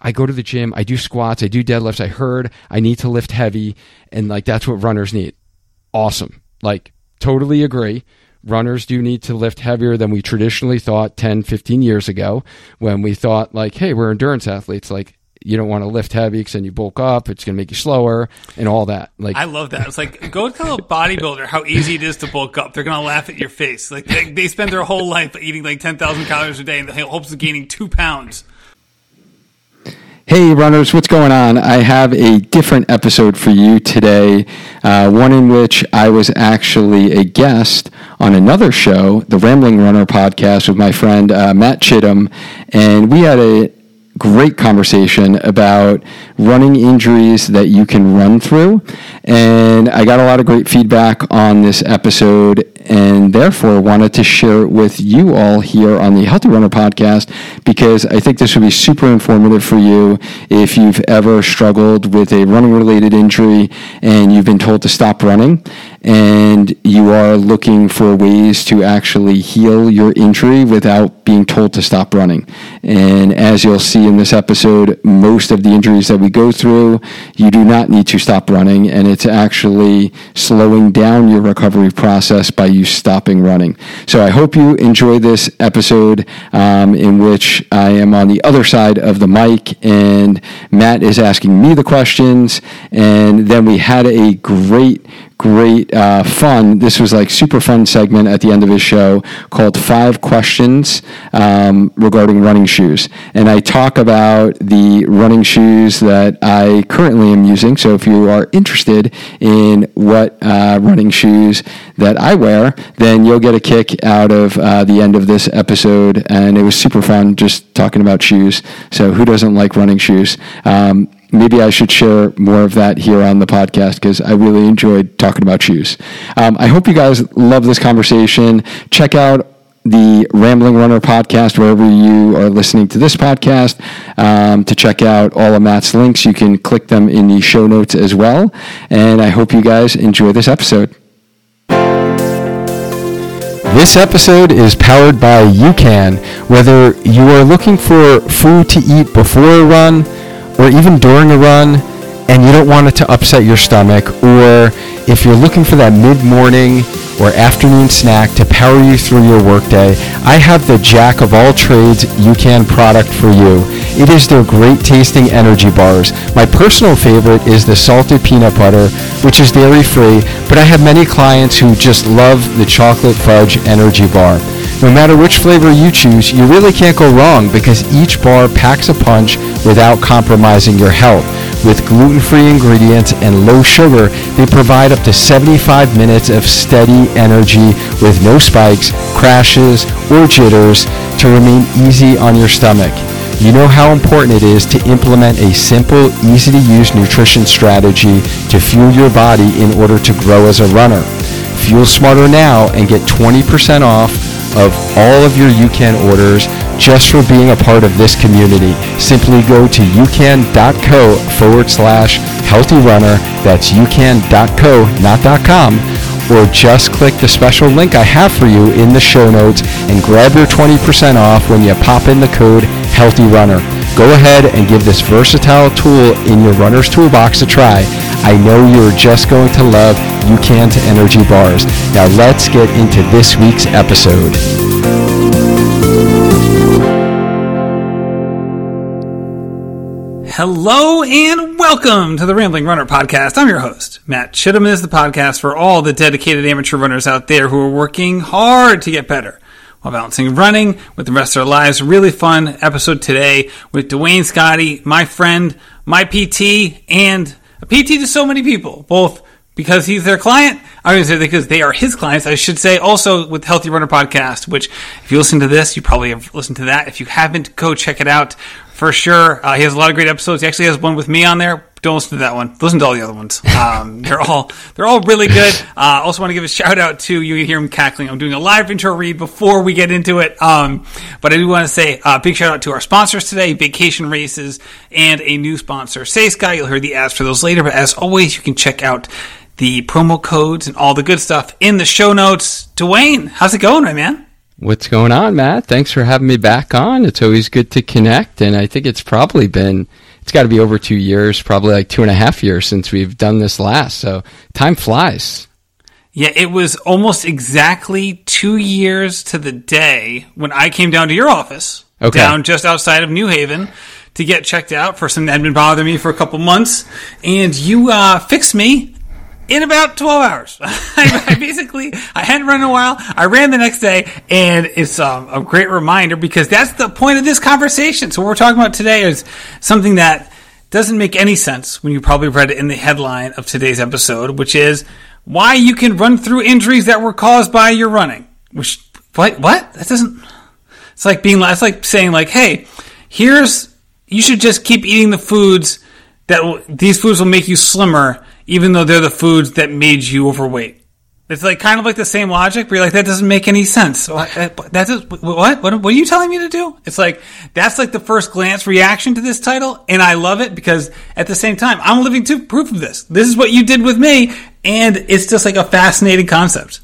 I go to the gym, I do squats, I do deadlifts. I heard I need to lift heavy, and like that's what runners need. Awesome. Like, totally agree. Runners do need to lift heavier than we traditionally thought 10, 15 years ago when we thought, like, hey, we're endurance athletes. Like, you don't want to lift heavy because then you bulk up. It's going to make you slower and all that. Like I love that. It's like go tell a bodybuilder how easy it is to bulk up. They're going to laugh at your face. Like they, they spend their whole life eating like ten thousand calories a day in the hopes of gaining two pounds. Hey, runners, what's going on? I have a different episode for you today, uh, one in which I was actually a guest on another show, the Rambling Runner podcast, with my friend uh, Matt Chittim, and we had a great conversation about running injuries that you can run through. And I got a lot of great feedback on this episode and therefore wanted to share it with you all here on the Healthy Runner podcast because I think this would be super informative for you if you've ever struggled with a running related injury and you've been told to stop running and you are looking for ways to actually heal your injury without being told to stop running. And as you'll see in this episode, most of the injuries that we go through, you do not need to stop running, and it's actually slowing down your recovery process by you stopping running. So I hope you enjoy this episode um, in which I am on the other side of the mic, and Matt is asking me the questions, and then we had a great great uh, fun. This was like super fun segment at the end of his show called Five Questions um, regarding running shoes. And I talk about the running shoes that I currently am using. So if you are interested in what uh, running shoes that I wear, then you'll get a kick out of uh, the end of this episode. And it was super fun just talking about shoes. So who doesn't like running shoes? Um, maybe I should share more of that here on the podcast because I really enjoyed talking about shoes. Um, I hope you guys love this conversation. Check out the Rambling Runner podcast wherever you are listening to this podcast. Um, to check out all of Matt's links, you can click them in the show notes as well. And I hope you guys enjoy this episode. This episode is powered by UCAN. Whether you are looking for food to eat before a run, or even during a run and you don't want it to upset your stomach, or if you're looking for that mid-morning or afternoon snack to power you through your workday, I have the jack of all trades UCAN product for you. It is their great tasting energy bars. My personal favorite is the salted peanut butter, which is dairy free, but I have many clients who just love the chocolate fudge energy bar. No matter which flavor you choose, you really can't go wrong because each bar packs a punch without compromising your health. With gluten-free ingredients and low sugar, they provide up to 75 minutes of steady energy with no spikes, crashes, or jitters to remain easy on your stomach. You know how important it is to implement a simple, easy-to-use nutrition strategy to fuel your body in order to grow as a runner. Fuel smarter now and get 20% off of all of your UCAN orders just for being a part of this community. Simply go to ucan.co forward slash healthy runner. That's ucan.co, not .com. Or just click the special link I have for you in the show notes and grab your 20% off when you pop in the code Healthy Runner. Go ahead and give this versatile tool in your runner's toolbox a try. I know you're just going to love UCAN's energy bars. Now let's get into this week's episode. Hello and welcome to the Rambling Runner podcast. I'm your host, Matt Chittim. Is the podcast for all the dedicated amateur runners out there who are working hard to get better while balancing running with the rest of their lives. Really fun episode today with Duane Scotti, my friend, my PT, and PT to so many people, both because he's their client. I say because they are his clients. I should say also with Healthy Runner podcast, which if you listen to this, you probably have listened to that. If you haven't, go check it out for sure. Uh, he has a lot of great episodes. He actually has one with me on there. Don't listen to that one. Listen to all the other ones. Um, they're all they're all really good. Uh, also want to give a shout out to you. Can Hear him cackling. I'm doing a live intro read before we get into it. Um, but I do want to say a uh, big shout out to our sponsors today: Vacation Races and a new sponsor, Saysky. You'll hear the ads for those later. But as always, you can check out the promo codes and all the good stuff in the show notes. Duane, how's it going, my man? What's going on, Matt? Thanks for having me back on. It's always good to connect, and I think it's probably been it's got to be over two years, probably like two and a half years since we've done this last. So time flies. Yeah, it was almost exactly two years to the day when I came down to your office, Okay. down just outside of New Haven, to get checked out for something that had been bothering me for a couple months, and you uh, fixed me in about 12 hours. I, basically, I hadn't run in a while. I ran the next day, and it's um, a great reminder because that's the point of this conversation. So what we're talking about today is something that doesn't make any sense when you probably read it in the headline of today's episode, which is why you can run through injuries that were caused by your running. Which what what that doesn't. It's like being. It's like saying like, hey, here's you should just keep eating the foods that these foods will make you slimmer, even though they're the foods that made you overweight. It's like kind of like the same logic, but you're like, that doesn't make any sense. What? That's what? What? What are you telling me to do? It's like that's like the first glance reaction to this title, and I love it because at the same time, I'm living to proof of this. This is what you did with me, and it's just like a fascinating concept.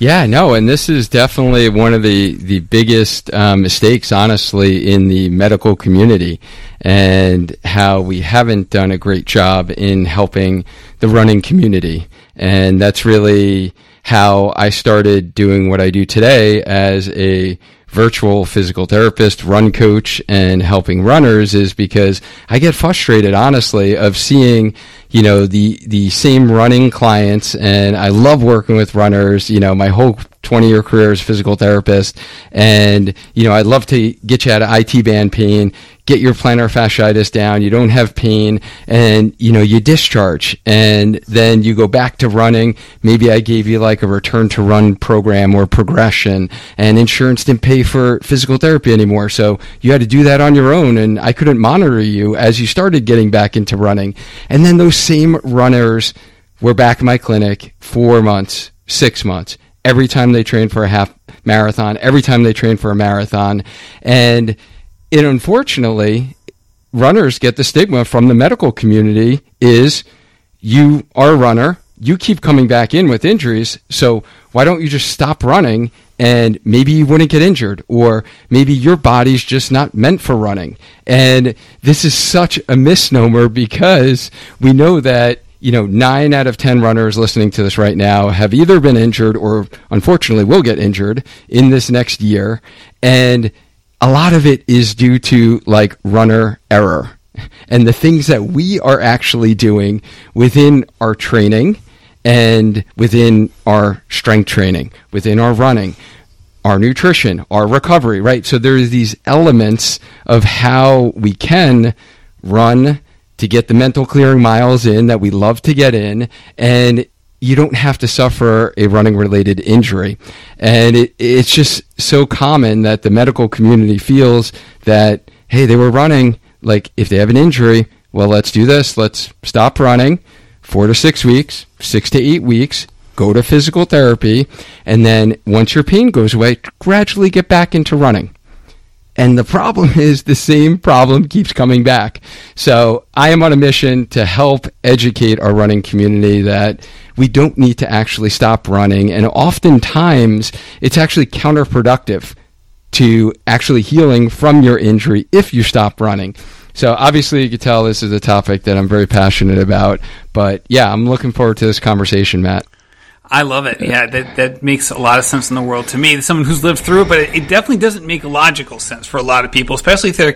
Yeah, no, and this is definitely one of the the biggest uh, mistakes, honestly, in the medical community, and how we haven't done a great job in helping the running community, and that's really how I started doing what I do today as a virtual physical therapist, run coach, and helping runners is because I get frustrated, honestly, of seeing, you know, the, the same running clients. And I love working with runners, you know, my whole 20 year career as a physical therapist. And, you know, I'd love to get you out of IT band pain, get your plantar fasciitis down. You don't have pain and, you know, you discharge and then you go back to running. Maybe I gave you like a return to run program or progression and insurance didn't pay for physical therapy anymore. So you had to do that on your own and I couldn't monitor you as you started getting back into running. And then those same runners were back in my clinic four months, six months every time they train for a half marathon, every time they train for a marathon. And it unfortunately, runners get the stigma from the medical community is you are a runner, you keep coming back in with injuries, so why don't you just stop running and maybe you wouldn't get injured or maybe your body's just not meant for running. And this is such a misnomer because we know that you know, nine out of 10 runners listening to this right now have either been injured or unfortunately will get injured in this next year. And a lot of it is due to like runner error and the things that we are actually doing within our training and within our strength training, within our running, our nutrition, our recovery, right? So there's these elements of how we can run to get the mental clearing miles in that we love to get in and you don't have to suffer a running related injury. And it, it's just so common that the medical community feels that, hey, they were running. Like, if they have an injury, well, let's do this. Let's stop running four to six weeks, six to eight weeks, go to physical therapy. And then once your pain goes away, gradually get back into running. And the problem is the same problem keeps coming back. So I am on a mission to help educate our running community that we don't need to actually stop running. And oftentimes it's actually counterproductive to actually healing from your injury if you stop running. So obviously you can tell this is a topic that I'm very passionate about. But yeah, I'm looking forward to this conversation, Matt. I love it. Yeah, that, that makes a lot of sense in the world to me. Someone who's lived through it, but it, it definitely doesn't make logical sense for a lot of people, especially if they're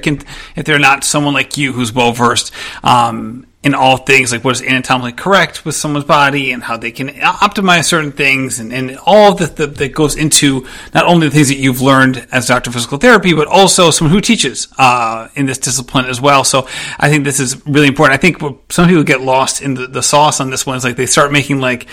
if they're not someone like you who's well versed um, in all things like what is anatomically correct with someone's body and how they can optimize certain things and, and all the, the, that goes into not only the things that you've learned as doctor of physical therapy, but also someone who teaches uh, in this discipline as well. So I think this is really important. I think some people get lost in the, the sauce on this one is like they start making like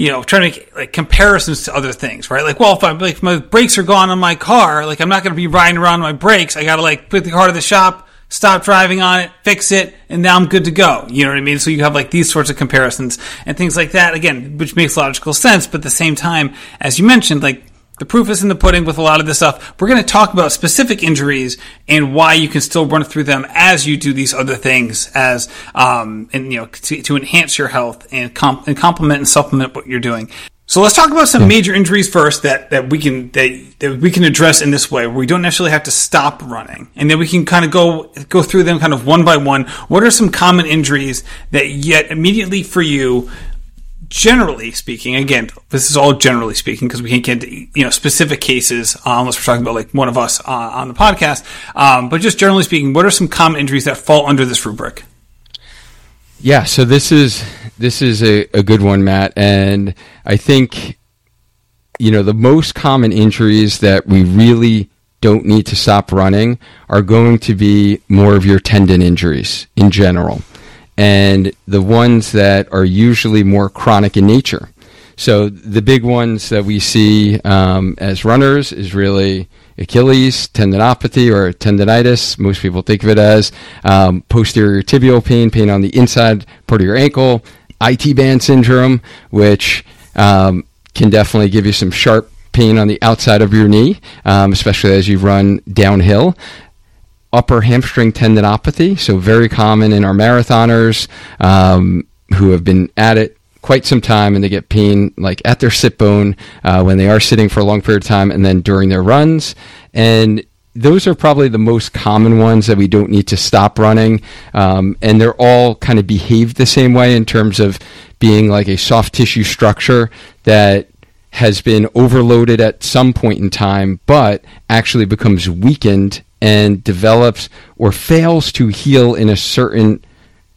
you know, trying to make like comparisons to other things, right? Like, well, if, I, like, if my brakes are gone on my car, like I'm not going to be riding around my brakes. I got to like put the car to the shop, stop driving on it, fix it, and now I'm good to go. You know what I mean? So you have like these sorts of comparisons and things like that. Again, which makes logical sense, but at the same time, as you mentioned, like the proof is in the pudding with a lot of this stuff. We're going to talk about specific injuries and why you can still run through them as you do these other things, as um, and you know to, to enhance your health and, comp- and complement and supplement what you're doing. So let's talk about some major injuries first that, that we can that, that we can address in this way, where we don't necessarily have to stop running, and then we can kind of go go through them kind of one by one. What are some common injuries that yet immediately for you? Generally speaking, again, this is all generally speaking because we can't get you know specific cases uh, unless we're talking about like one of us uh, on the podcast. Um, but just generally speaking, what are some common injuries that fall under this rubric? Yeah, so this is this is a, a good one, Matt, and I think you know the most common injuries that we really don't need to stop running are going to be more of your tendon injuries in general, and the ones that are usually more chronic in nature. So the big ones that we see um, as runners is really Achilles tendinopathy or tendonitis. Most people think of it as um, posterior tibial pain, pain on the inside part of your ankle, IT band syndrome, which um, can definitely give you some sharp pain on the outside of your knee, um, especially as you run downhill. Upper hamstring tendinopathy, so very common in our marathoners um, who have been at it quite some time and they get pain like at their sit bone uh, when they are sitting for a long period of time and then during their runs. And those are probably the most common ones that we don't need to stop running. Um, and they're all kind of behave the same way in terms of being like a soft tissue structure that has been overloaded at some point in time, but actually becomes weakened and develops or fails to heal in a certain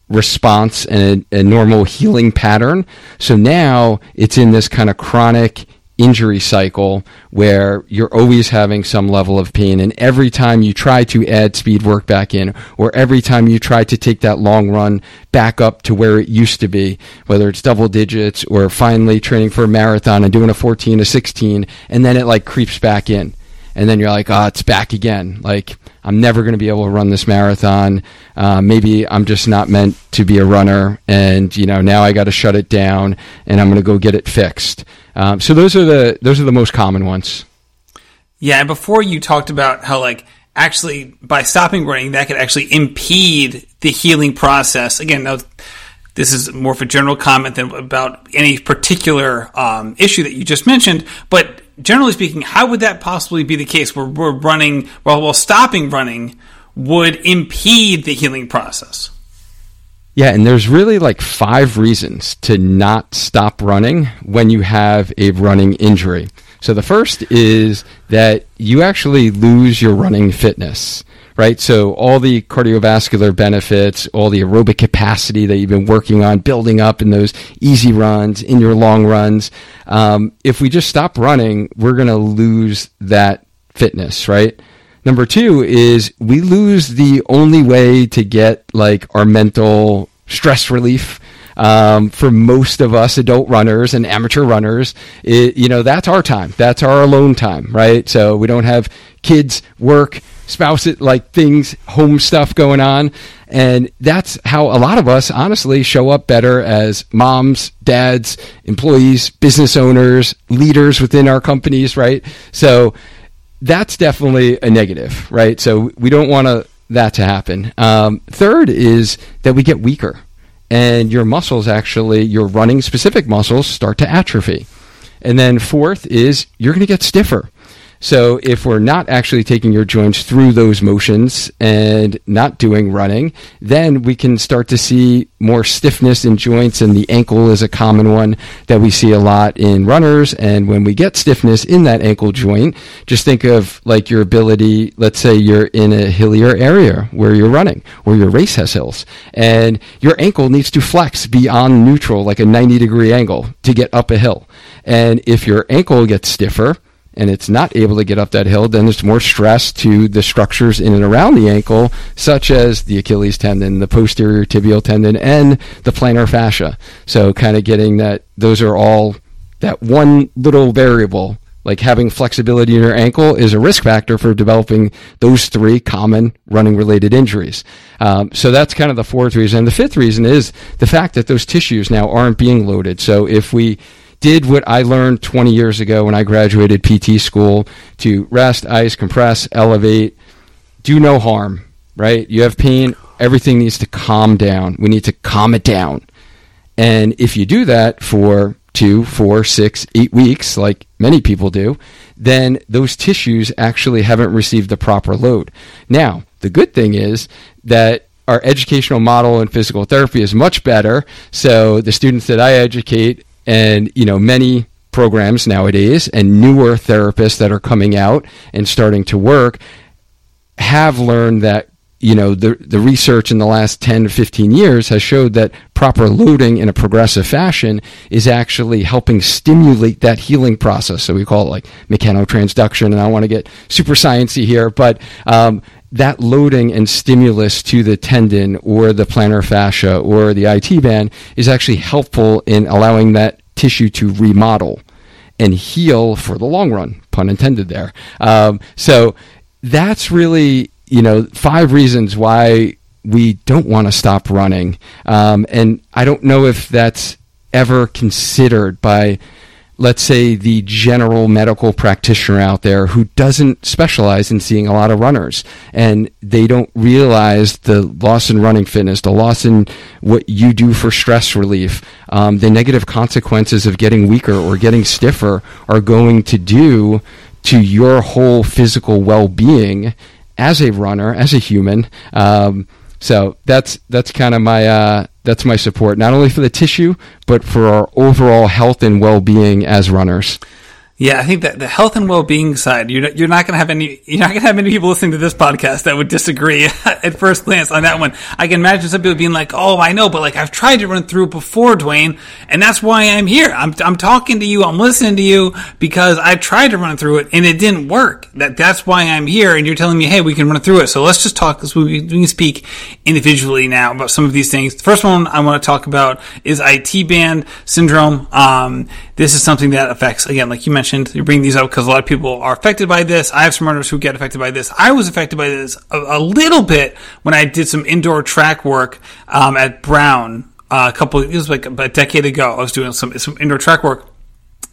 response and a, a, normal healing pattern. So now it's in this kind of chronic injury cycle where you're always having some level of pain. And every time you try to add speed work back in, or every time you try to take that long run back up to where it used to be, whether it's double digits or finally training for a marathon and doing a 14, a 16, and then it like creeps back in. And then you're like, oh, it's back again. Like, I'm never going to be able to run this marathon. Uh, maybe I'm just not meant to be a runner, and you know now I got to shut it down, and I'm going to go get it fixed. Um, so those are the those are the most common ones. Yeah, and before you talked about how like actually by stopping running that could actually impede the healing process. Again, now this is more of a general comment than about any particular um, issue that you just mentioned, but generally speaking, how would that possibly be the case where we're running, well, while stopping running would impede the healing process? Yeah, and there's really like five reasons to not stop running when you have a running injury. So the first is that you actually lose your running fitness right? So all the cardiovascular benefits, all the aerobic capacity that you've been working on building up in those easy runs, in your long runs. Um, if we just stop running, we're going to lose that fitness, right? Number two is we lose the only way to get like our mental stress relief um, for most of us adult runners and amateur runners, it, you know, that's our time. That's our alone time, right? So we don't have kids, work, spouse it like things home stuff going on. And that's how a lot of us honestly show up better as moms dads employees business owners leaders within our companies right? So that's definitely a negative right? So we don't want to, that to happen. Um, third is that we get weaker and your muscles actually your running specific muscles start to atrophy. And then fourth is you're going to get stiffer so if we're not actually taking your joints through those motions and not doing running, then we can start to see more stiffness in joints and the ankle is a common one that we see a lot in runners. And when we get stiffness in that ankle joint, just think of like your ability, let's say you're in a hillier area where you're running or your race has hills and your ankle needs to flex beyond neutral, like a 90 degree angle to get up a hill. And if your ankle gets stiffer, and it's not able to get up that hill, then there's more stress to the structures in and around the ankle, such as the Achilles tendon, the posterior tibial tendon, and the plantar fascia. So, kind of getting that, those are all that one little variable. Like having flexibility in your ankle is a risk factor for developing those three common running related injuries. Um, so that's kind of the fourth reason. And the fifth reason is the fact that those tissues now aren't being loaded. So if we did what I learned 20 years ago when I graduated PT school to rest, ice, compress, elevate, do no harm, right? You have pain, everything needs to calm down. We need to calm it down. And if you do that for two, four, six, eight weeks, like many people do, then those tissues actually haven't received the proper load. Now, the good thing is that our educational model in physical therapy is much better. So the students that I educate and, you know, many programs nowadays and newer therapists that are coming out and starting to work have learned that you know the the research in the last 10 to 15 years has showed that proper loading in a progressive fashion is actually helping stimulate that healing process. So we call it like mechanotransduction and i want to get super sciency here but um, that loading and stimulus to the tendon or the plantar fascia or the IT band is actually helpful in allowing that tissue to remodel and heal for the long run, pun intended there. Um, so that's really, you know, five reasons why we don't want to stop running. Um, and I don't know if that's ever considered by let's say the general medical practitioner out there who doesn't specialize in seeing a lot of runners and they don't realize the loss in running fitness the loss in what you do for stress relief um, the negative consequences of getting weaker or getting stiffer are going to do to your whole physical well-being as a runner as a human um, so that's that's kind of my uh, that's my support, not only for the tissue, but for our overall health and well being as runners. Yeah, I think that the health and well-being side, you're not, you're not going to have any, you're not going to have many people listening to this podcast that would disagree at first glance on that one. I can imagine some people being like, "Oh, I know, but like I've tried to run through before, Duane, and that's why I'm here. I'm, I'm talking to you, I'm listening to you because I tried to run through it and it didn't work. That that's why I'm here, and you're telling me, hey, we can run through it. So let's just talk. So we, we can speak individually now about some of these things. The first one I want to talk about is IT band syndrome. Um, this is something that affects, again, like you mentioned, you bring these up because a lot of people are affected by this. I have some runners who get affected by this. I was affected by this a, a little bit when I did some indoor track work um, at Brown uh, a couple. It was like a decade ago. I was doing some some indoor track work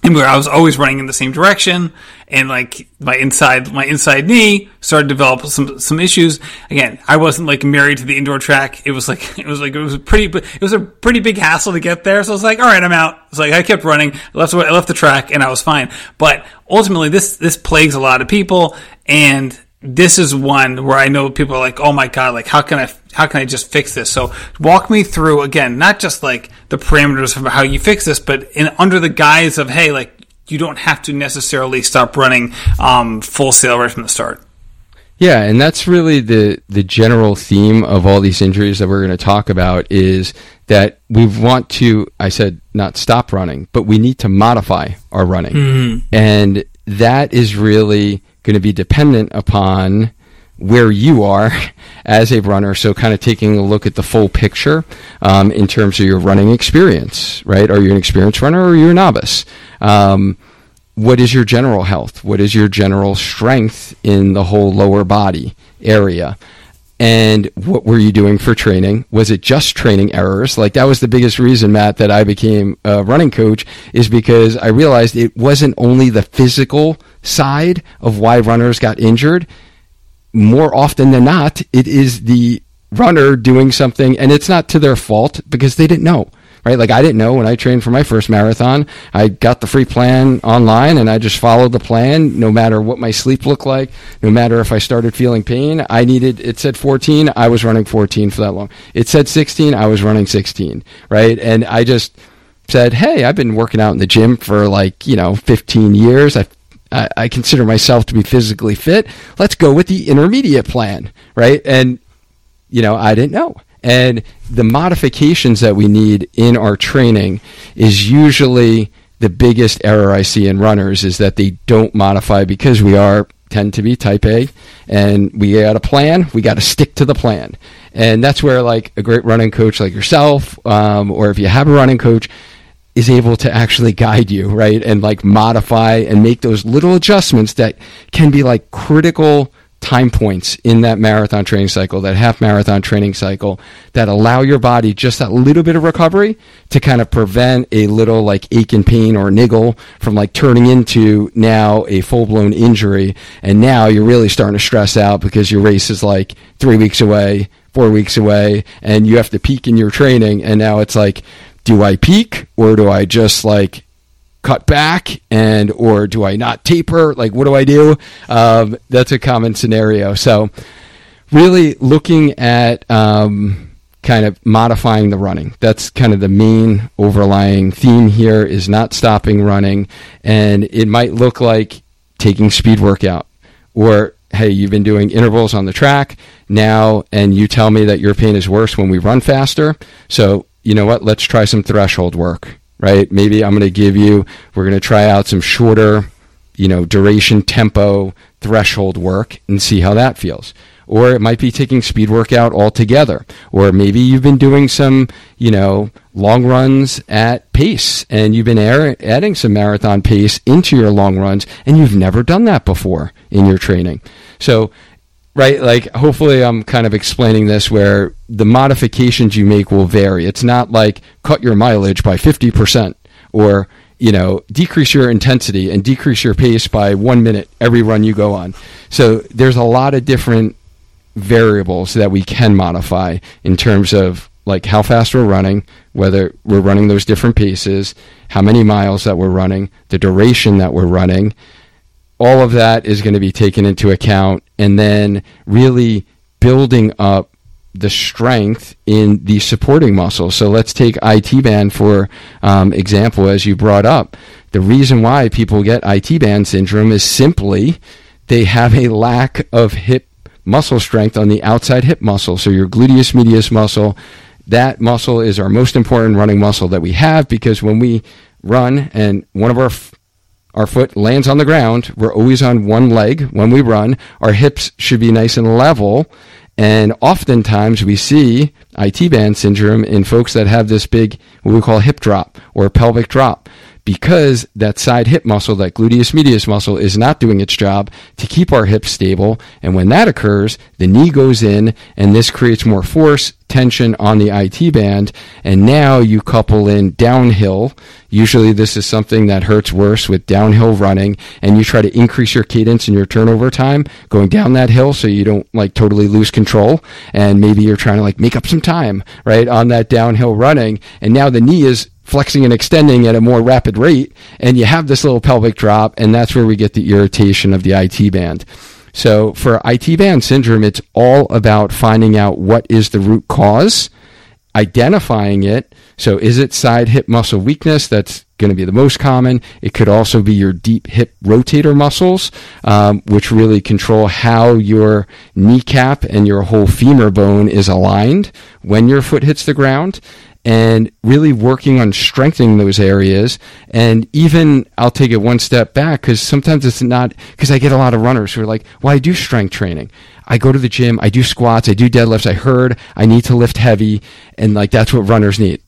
and where I was always running in the same direction, and like my inside my inside knee started to develop some some issues. Again, I wasn't like married to the indoor track. It was like it was like it was pretty it was a pretty big hassle to get there. So I was like, all right, I'm out. It's like I kept running, I left I left the track, and I was fine. But ultimately, this this plagues a lot of people, and this is one where I know people are like, "Oh my god, like how can I how can I just fix this?" So walk me through again, not just like the parameters of how you fix this, but in under the guise of, "Hey, like you don't have to necessarily stop running um, full sail right from the start." Yeah, and that's really the the general theme of all these injuries that we're going to talk about is that we want to I said not stop running, but we need to modify our running. Mm-hmm. And that is really going to be dependent upon where you are as a runner. So, kind of taking a look at the full picture um, in terms of your running experience, right? Are you an experienced runner or are you a novice? Um, what is your general health? What is your general strength in the whole lower body area? And what were you doing for training? Was it just training errors? Like that was the biggest reason, Matt, that I became a running coach is because I realized it wasn't only the physical side of why runners got injured. More often than not, it is the runner doing something and it's not to their fault because they didn't know right? Like I didn't know when I trained for my first marathon. I got the free plan online and I just followed the plan no matter what my sleep looked like, no matter if I started feeling pain. I needed it said 14, I was running 14 for that long. It said 16, I was running 16, right? And I just said, "Hey, I've been working out in the gym for like, you know, 15 years. I I, I consider myself to be physically fit. Let's go with the intermediate plan, right? And you know, I didn't know. And the modifications that we need in our training is usually the biggest error I see in runners is that they don't modify because we are tend to be type A and we got a plan, we got to stick to the plan. And that's where like a great running coach like yourself, um, or if you have a running coach, is able to actually guide you, right? And like modify and make those little adjustments that can be like critical time points in that marathon training cycle, that half marathon training cycle, that allow your body just that little bit of recovery to kind of prevent a little like ache and pain or niggle from like turning into now a full blown injury. And now you're really starting to stress out because your race is like three weeks away, four weeks away, and you have to peak in your training. And now it's like, do I peak or do I just like cut back and or do I not taper? Like, what do I do? Um, that's a common scenario. So, really looking at um, kind of modifying the running. That's kind of the main overlying theme here is not stopping running, and it might look like taking speed workout or hey, you've been doing intervals on the track now, and you tell me that your pain is worse when we run faster. So, you know what? Let's try some threshold work right? Maybe I'm going to give you, we're going to try out some shorter, you know, duration, tempo, threshold work and see how that feels. Or it might be taking speed workout altogether. Or maybe you've been doing some, you know, long runs at pace and you've been adding some marathon pace into your long runs and you've never done that before in your training. So right? Like, hopefully, I'm kind of explaining this where the modifications you make will vary. It's not like cut your mileage by 50% or, you know, decrease your intensity and decrease your pace by one minute every run you go on. So, there's a lot of different variables that we can modify in terms of like how fast we're running, whether we're running those different paces, how many miles that we're running, the duration that we're running, all of that is going to be taken into account and then really building up the strength in the supporting muscles. So let's take IT band for um, example, as you brought up. The reason why people get IT band syndrome is simply they have a lack of hip muscle strength on the outside hip muscle. So your gluteus medius muscle, that muscle is our most important running muscle that we have because when we run and one of our our foot lands on the ground. We're always on one leg when we run. Our hips should be nice and level. And oftentimes we see IT band syndrome in folks that have this big, what we call hip drop or pelvic drop because that side hip muscle, that gluteus medius muscle, is not doing its job to keep our hips stable. And when that occurs, the knee goes in, and this creates more force, tension on the IT band. And now you couple in downhill. Usually, this is something that hurts worse with downhill running, and you try to increase your cadence and your turnover time going down that hill so you don't like totally lose control. And maybe you're trying to like make up some time, right, on that downhill running. And now the knee is flexing and extending at a more rapid rate, and you have this little pelvic drop, and that's where we get the irritation of the IT band. So for IT band syndrome, it's all about finding out what is the root cause, identifying it. So is it side hip muscle weakness? That's going to be the most common. It could also be your deep hip rotator muscles, um, which really control how your kneecap and your whole femur bone is aligned when your foot hits the ground and really working on strengthening those areas. And even I'll take it one step back because sometimes it's not because I get a lot of runners who are like, well, I do strength training. I go to the gym, I do squats, I do deadlifts. I heard I need to lift heavy, and like that's what runners need.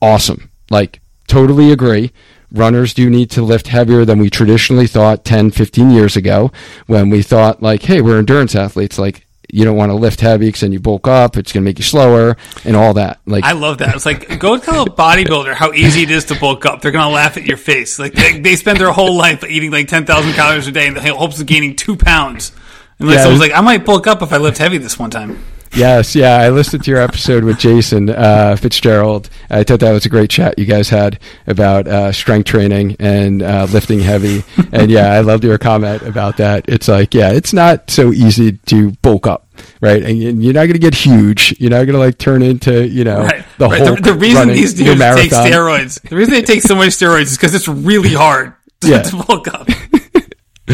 Awesome. Like, totally agree runners do need to lift heavier than we traditionally thought 10, 15 years ago when we thought like, hey, we're endurance athletes. Like, you don't want to lift heavy because then you bulk up. It's going to make you slower and all that. Like I love that. It's like go tell a bodybuilder how easy it is to bulk up. They're going to laugh at your face. Like they, they spend their whole life eating like ten thousand calories a day in the hopes of gaining two pounds. And like yeah, someone's like, I might bulk up if I lift heavy this one time. Yes, yeah, I listened to your episode with Jason uh, Fitzgerald. I thought that was a great chat you guys had about uh, strength training and uh, lifting heavy. and yeah, I loved your comment about that. It's like, yeah, it's not so easy to bulk up, right? And you're not going to get huge. You're not going to like turn into, you know, right. the right. whole. The, the reason these dudes take steroids, the reason they take so much steroids is because it's really hard to, yeah. to bulk up.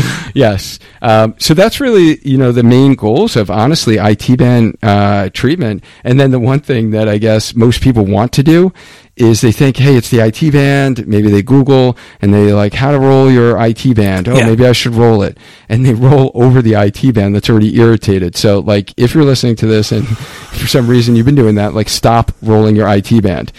yes. Um, so that's really, you know, the main goals of honestly IT band uh, treatment. And then the one thing that I guess most people want to do is they think, hey, it's the IT band. Maybe they Google and they like how to roll your IT band. Oh, yeah. maybe I should roll it. And they roll over the IT band that's already irritated. So like if you're listening to this and for some reason you've been doing that, like stop rolling your IT band.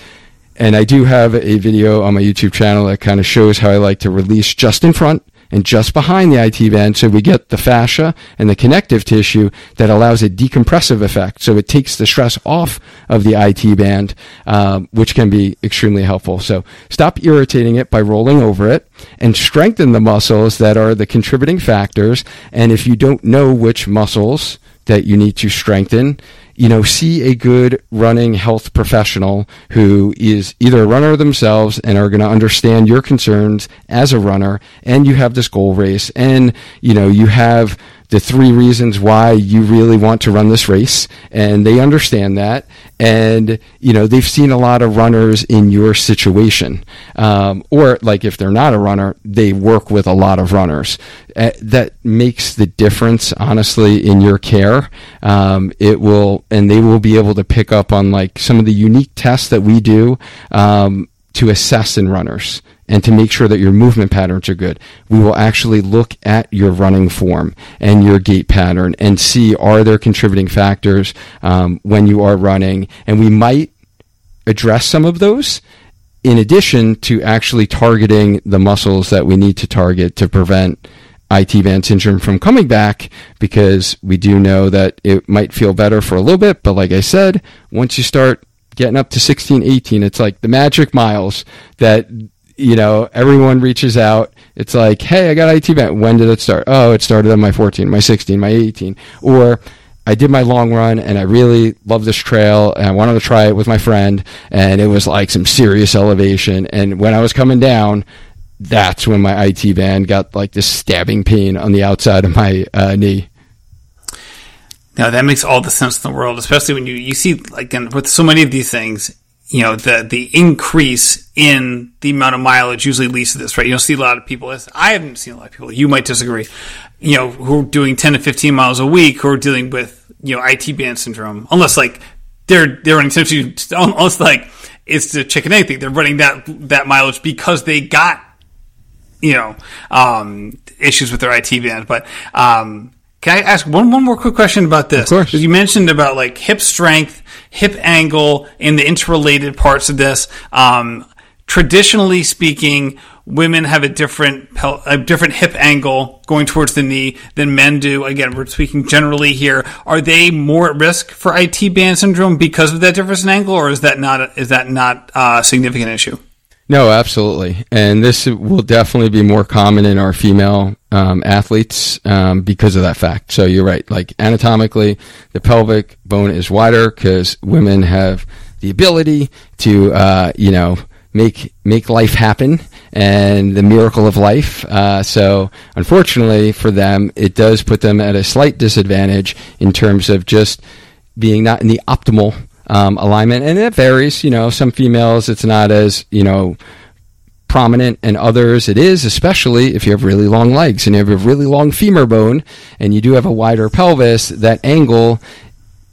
And I do have a video on my YouTube channel that kind of shows how I like to release just in front and just behind the IT band so we get the fascia and the connective tissue that allows a decompressive effect. So it takes the stress off of the IT band, um, which can be extremely helpful. So stop irritating it by rolling over it and strengthen the muscles that are the contributing factors. And if you don't know which muscles that you need to strengthen, you know, see a good running health professional who is either a runner themselves and are going to understand your concerns as a runner, and you have this goal race, and you know, you have the three reasons why you really want to run this race and they understand that. And you know they've seen a lot of runners in your situation. Um, or like if they're not a runner they work with a lot of runners. Uh, that makes the difference honestly in your care. Um, it will and they will be able to pick up on like some of the unique tests that we do um, to assess in runners and to make sure that your movement patterns are good. We will actually look at your running form and your gait pattern and see are there contributing factors um, when you are running, and we might address some of those. In addition to actually targeting the muscles that we need to target to prevent IT band syndrome from coming back because we do know that it might feel better for a little bit. But like I said, once you start getting up to 16, 18, it's like the magic miles that you know, everyone reaches out. It's like, hey, I got IT band. When did it start? Oh, it started on my 14, my 16, my 18. Or I did my long run and I really love this trail and I wanted to try it with my friend and it was like some serious elevation. And when I was coming down, that's when my IT band got like this stabbing pain on the outside of my uh, knee. Now that makes all the sense in the world, especially when you, you see like with so many of these things, you know, the, the increase in the amount of mileage usually leads to this, right? You don't see a lot of people, I haven't seen a lot of people, you might disagree, you know, who are doing 10 to 15 miles a week who are dealing with, you know, IT band syndrome, unless like they're, they're running almost like it's the chicken egg thing. They're running that, that mileage because they got, you know, um, issues with their IT band. But, um, can I ask one, one more quick question about this? Of course. You mentioned about like hip strength, hip angle, and the interrelated parts of this. Um, traditionally speaking, women have a different a different hip angle going towards the knee than men do. Again, we're speaking generally here. Are they more at risk for IT band syndrome because of that difference in angle, or is that not is that not a significant issue? No, absolutely. And this will definitely be more common in our female um, athletes um, because of that fact. So you're right. Like anatomically, the pelvic bone is wider because women have the ability to, uh, you know, make make life happen and the miracle of life. Uh, so unfortunately for them, it does put them at a slight disadvantage in terms of just being not in the optimal um, alignment, and it varies. You know, some females it's not as you know prominent and others it is especially if you have really long legs and you have a really long femur bone and you do have a wider pelvis that angle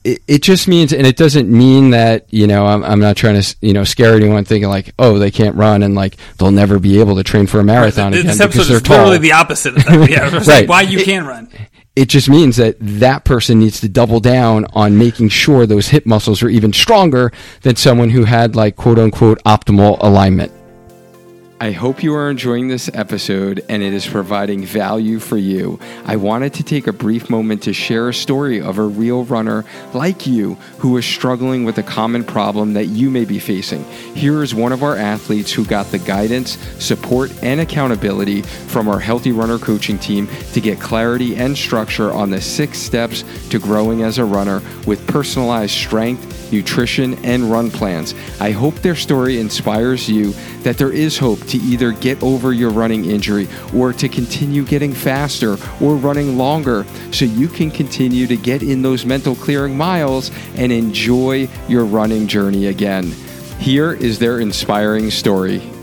it, it just means and it doesn't mean that you know I'm, I'm not trying to you know scare anyone thinking like oh they can't run and like they'll never be able to train for a marathon this again because they're tall. literally the opposite of that. yeah right. Like why you it, can run it just means that that person needs to double down on making sure those hip muscles are even stronger than someone who had like quote unquote optimal alignment. I hope you are enjoying this episode and it is providing value for you. I wanted to take a brief moment to share a story of a real runner like you who is struggling with a common problem that you may be facing. Here is one of our athletes who got the guidance, support, and accountability from our Healthy Runner coaching team to get clarity and structure on the six steps to growing as a runner with personalized strength nutrition, and run plans. I hope their story inspires you that there is hope to either get over your running injury or to continue getting faster or running longer so you can continue to get in those mental clearing miles and enjoy your running journey again. Here is their inspiring story.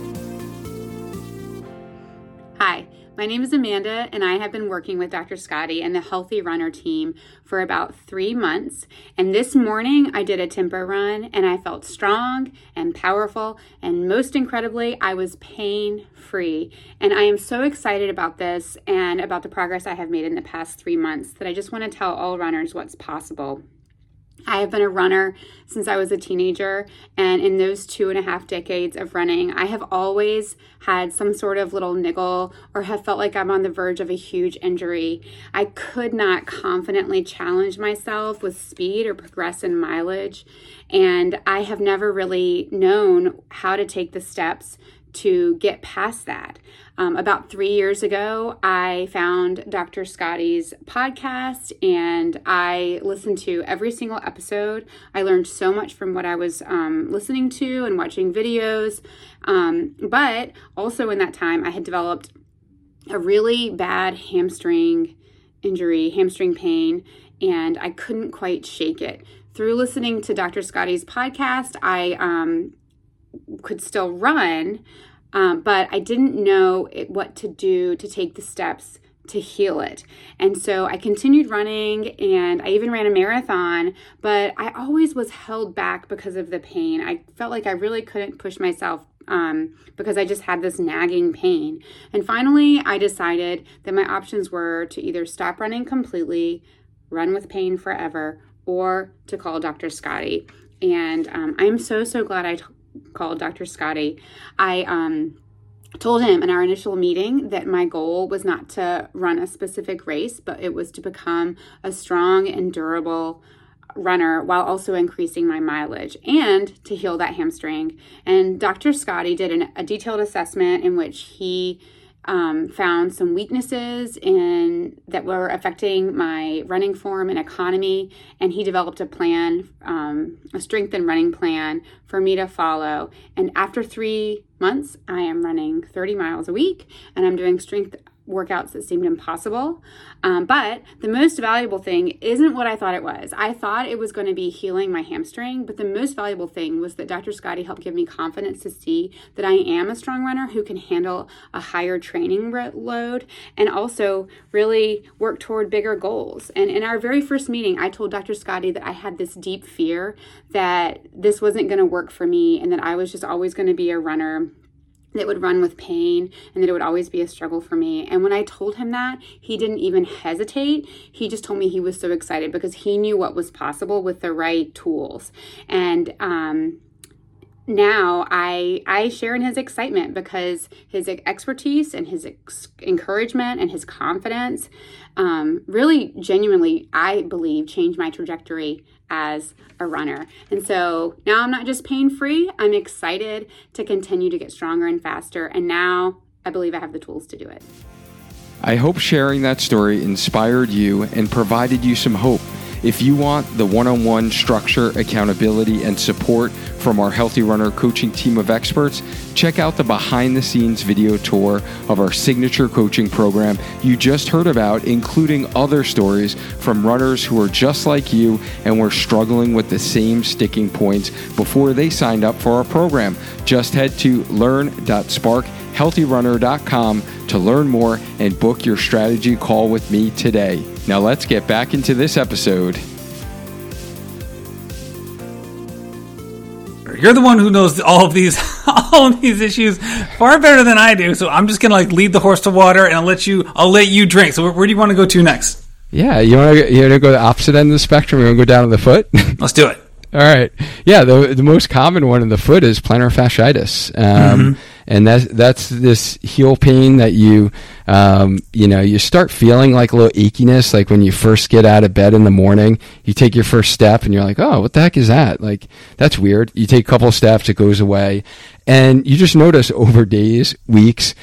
My name is Amanda, and I have been working with Dr. Scotti and the Healthy Runner team for about three months. And this morning, I did a tempo run, and I felt strong and powerful. And most incredibly, I was pain free. And I am so excited about this and about the progress I have made in the past three months that I just want to tell all runners what's possible. I have been a runner since I was a teenager, and in those two and a half decades of running, I have always had some sort of little niggle or have felt like I'm on the verge of a huge injury. I could not confidently challenge myself with speed or progress in mileage, and I have never really known how to take the steps to get past that. Um, about three years ago, I found Dr. Scotti's podcast and I listened to every single episode. I learned so much from what I was um, listening to and watching videos. Um, but also in that time, I had developed a really bad hamstring injury, hamstring pain, and I couldn't quite shake it. Through listening to Dr. Scotti's podcast, I um, could still run, um, but I didn't know it, what to do to take the steps to heal it. And so I continued running and I even ran a marathon, but I always was held back because of the pain. I felt like I really couldn't push myself um, because I just had this nagging pain. And finally, I decided that my options were to either stop running completely, run with pain forever, or to call Dr. Scotti. And um, I'm so, so glad I t- called Dr. Scotti. I um, told him in our initial meeting that my goal was not to run a specific race, but it was to become a strong and durable runner while also increasing my mileage and to heal that hamstring. And Dr. Scotti did an, a detailed assessment in which he um, found some weaknesses in that were affecting my running form and economy, and he developed a plan, um, a strength and running plan for me to follow. And after three months, I am running 30 miles a week, and I'm doing strength workouts that seemed impossible. Um, but the most valuable thing isn't what I thought it was. I thought it was going to be healing my hamstring, but the most valuable thing was that Dr. Scotti helped give me confidence to see that I am a strong runner who can handle a higher training load and also really work toward bigger goals. And in our very first meeting, I told Dr. Scotti that I had this deep fear that this wasn't going to work for me and that I was just always going to be a runner that would run with pain and that it would always be a struggle for me. And when I told him that, he didn't even hesitate. He just told me he was so excited because he knew what was possible with the right tools. And um, now I I share in his excitement because his expertise and his ex- encouragement and his confidence um, really genuinely I believe changed my trajectory as a runner. And so now I'm not just pain free, I'm excited to continue to get stronger and faster. And now I believe I have the tools to do it. I hope sharing that story inspired you and provided you some hope if you want the one on one structure, accountability, and support from our Healthy Runner coaching team of experts, check out the behind the scenes video tour of our signature coaching program you just heard about, including other stories from runners who are just like you and were struggling with the same sticking points before they signed up for our program. Just head to learn.sparkhealthyrunner.com to learn more and book your strategy call with me today. Now let's get back into this episode. You're the one who knows all of these all of these issues far better than I do. So I'm just gonna like lead the horse to water, and I'll let you I'll let you drink. So where, where do you want to go to next? Yeah, you want to you want to go the opposite end of the spectrum. You want to go down to the foot. Let's do it. All right. Yeah, the the most common one in the foot is plantar fasciitis. Um, mm-hmm and that's that's this heel pain that you um, you know you start feeling like a little achiness like when you first get out of bed in the morning you take your first step and you're like oh what the heck is that? Like that's weird. You take a couple steps it goes away. And you just notice over days weeks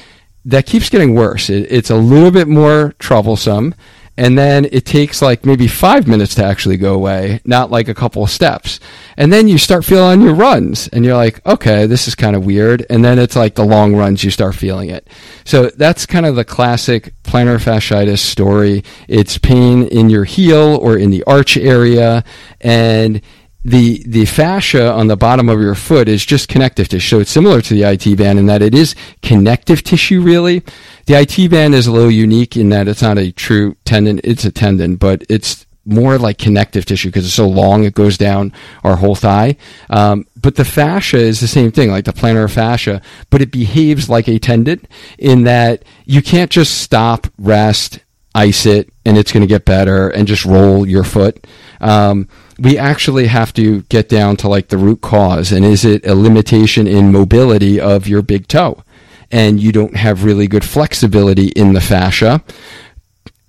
that keeps getting worse. It, it's a little bit more troublesome and then it takes like maybe five minutes to actually go away, not like a couple of steps. And then you start feeling on your runs, and you're like, okay, this is kind of weird. And then it's like the long runs, you start feeling it. So that's kind of the classic plantar fasciitis story. It's pain in your heel or in the arch area, and the the fascia on the bottom of your foot is just connective tissue. So it's similar to the IT band in that it is connective tissue really. The IT band is a little unique in that it's not a true tendon, it's a tendon, but it's more like connective tissue because it's so long it goes down our whole thigh. Um, but the fascia is the same thing, like the plantar fascia, but it behaves like a tendon in that you can't just stop, rest, ice it, and it's going to get better, and just roll your foot. Um, we actually have to get down to like the root cause. And is it a limitation in mobility of your big toe? And you don't have really good flexibility in the fascia.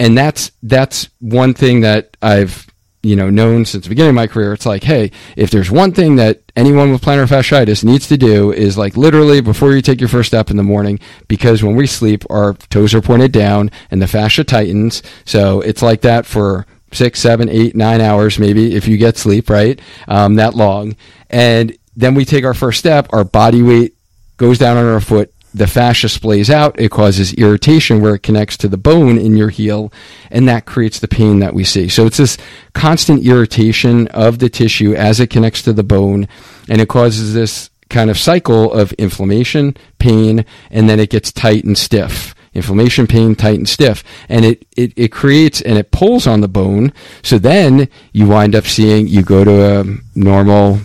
And that's, that's one thing that I've you know known since the beginning of my career. It's like, hey, if there's one thing that anyone with plantar fasciitis needs to do is like literally before you take your first step in the morning, because when we sleep, our toes are pointed down and the fascia tightens. So it's like that for six, seven, eight, nine hours, maybe if you get sleep, right? Um, that long. And then we take our first step, our body weight goes down on our foot, the fascia splays out, it causes irritation where it connects to the bone in your heel, and that creates the pain that we see. So it's this constant irritation of the tissue as it connects to the bone, and it causes this kind of cycle of inflammation, pain, and then it gets tight and stiff. Inflammation, pain, tight and stiff. And it, it, it creates and it pulls on the bone. So then you wind up seeing, you go to a normal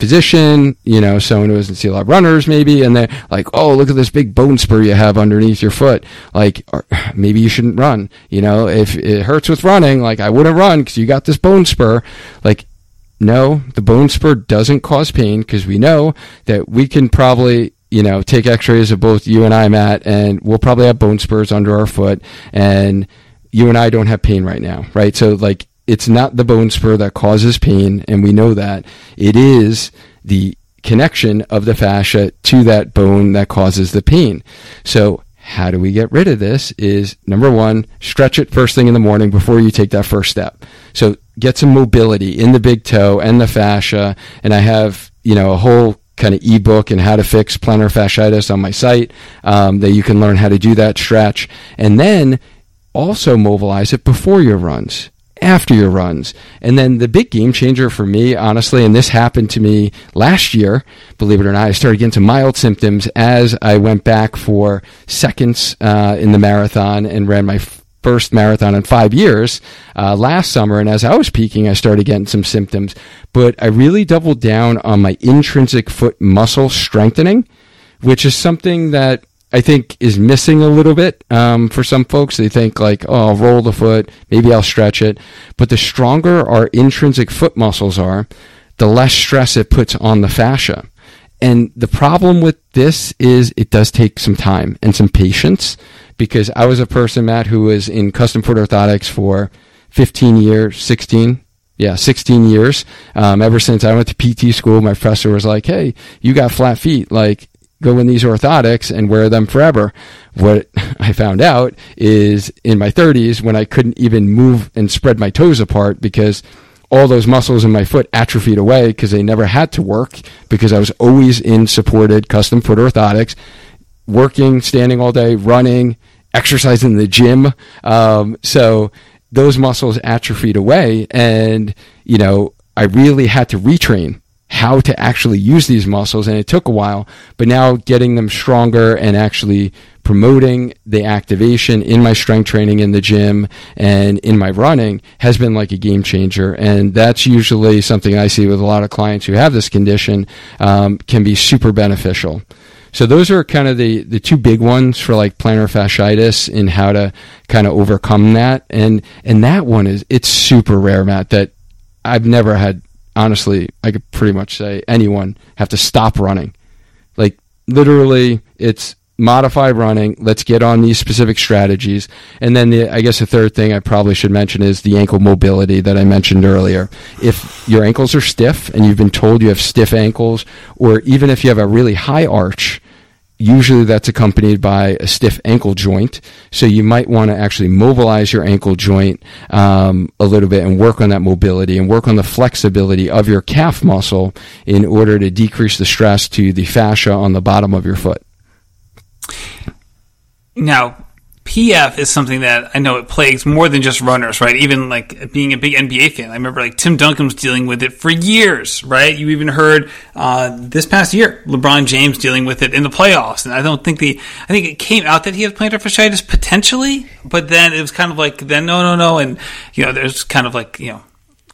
physician, you know, someone who doesn't see a lot of runners maybe, and they're like, oh, look at this big bone spur you have underneath your foot. Like, maybe you shouldn't run. You know, if it hurts with running, like I wouldn't run because you got this bone spur. Like, no, the bone spur doesn't cause pain because we know that we can probably, you know, take x-rays of both you and I, Matt, and we'll probably have bone spurs under our foot and you and I don't have pain right now, right? So like it's not the bone spur that causes pain, and we know that. It is the connection of the fascia to that bone that causes the pain. So, how do we get rid of this? Is number one, stretch it first thing in the morning before you take that first step. So, get some mobility in the big toe and the fascia. And I have, you know, a whole kind of ebook and how to fix plantar fasciitis on my site um, that you can learn how to do that stretch. And then also mobilize it before your runs after your runs. And then the big game changer for me, honestly, and this happened to me last year, believe it or not, I started getting some mild symptoms as I went back for seconds uh, in the marathon and ran my first marathon in five years uh, last summer. And as I was peaking, I started getting some symptoms. But I really doubled down on my intrinsic foot muscle strengthening, which is something that I think is missing a little bit um, for some folks. They think like, oh, I'll roll the foot, maybe I'll stretch it. But the stronger our intrinsic foot muscles are, the less stress it puts on the fascia. And the problem with this is it does take some time and some patience because I was a person, Matt, who was in custom foot orthotics for 15 years, 16, yeah, 16 years. Um, ever since I went to PT school, my professor was like, "Hey, you got flat feet. Like, go in these orthotics and wear them forever. What I found out is in my 30s when I couldn't even move and spread my toes apart because all those muscles in my foot atrophied away because they never had to work because I was always in supported custom foot orthotics, working, standing all day, running, exercising in the gym. Um, so those muscles atrophied away and, you know, I really had to retrain how to actually use these muscles and it took a while but now getting them stronger and actually promoting the activation in my strength training in the gym and in my running has been like a game changer and that's usually something i see with a lot of clients who have this condition um, can be super beneficial so those are kind of the, the two big ones for like plantar fasciitis and how to kind of overcome that and and that one is it's super rare matt that i've never had honestly, I could pretty much say anyone have to stop running. Like literally, it's modify running. Let's get on these specific strategies. And then the, I guess the third thing I probably should mention is the ankle mobility that I mentioned earlier. If your ankles are stiff and you've been told you have stiff ankles, or even if you have a really high arch, usually that's accompanied by a stiff ankle joint. So you might want to actually mobilize your ankle joint um, a little bit and work on that mobility and work on the flexibility of your calf muscle in order to decrease the stress to the fascia on the bottom of your foot. Now, PF is something that I know it plagues more than just runners, right? Even like being a big NBA fan, I remember like Tim Duncan was dealing with it for years, right? You even heard uh, this past year LeBron James dealing with it in the playoffs, and I don't think the I think it came out that he has plantar fasciitis potentially, but then it was kind of like then no no no, and you know there's kind of like you know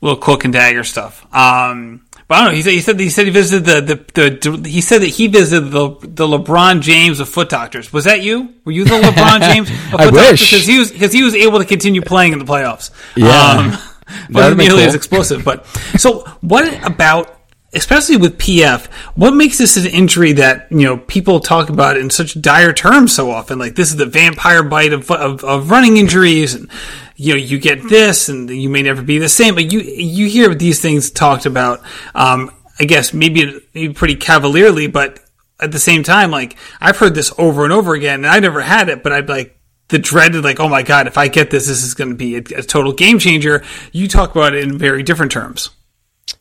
little cloak and dagger stuff. Um, but I don't know. He said he said he said he visited the, the, the he said that he visited the the LeBron James of foot doctors. Was that you? Were you the LeBron James of foot I wish because he was because he was able to continue playing in the playoffs. Yeah, um, wasn't nearly cool. as explosive. But so what about especially with PF, what makes this an injury that you know people talk about in such dire terms so often? Like this is the vampire bite of of, of running injuries, and you know you get this, and you may never be the same. But you you hear these things talked about. Um, I guess maybe, maybe pretty cavalierly, but at the same time, like I've heard this over and over again, and I never had it, but I'd like the dreaded, like, oh my god, if I get this, this is going to be a, a total game changer. You talk about it in very different terms.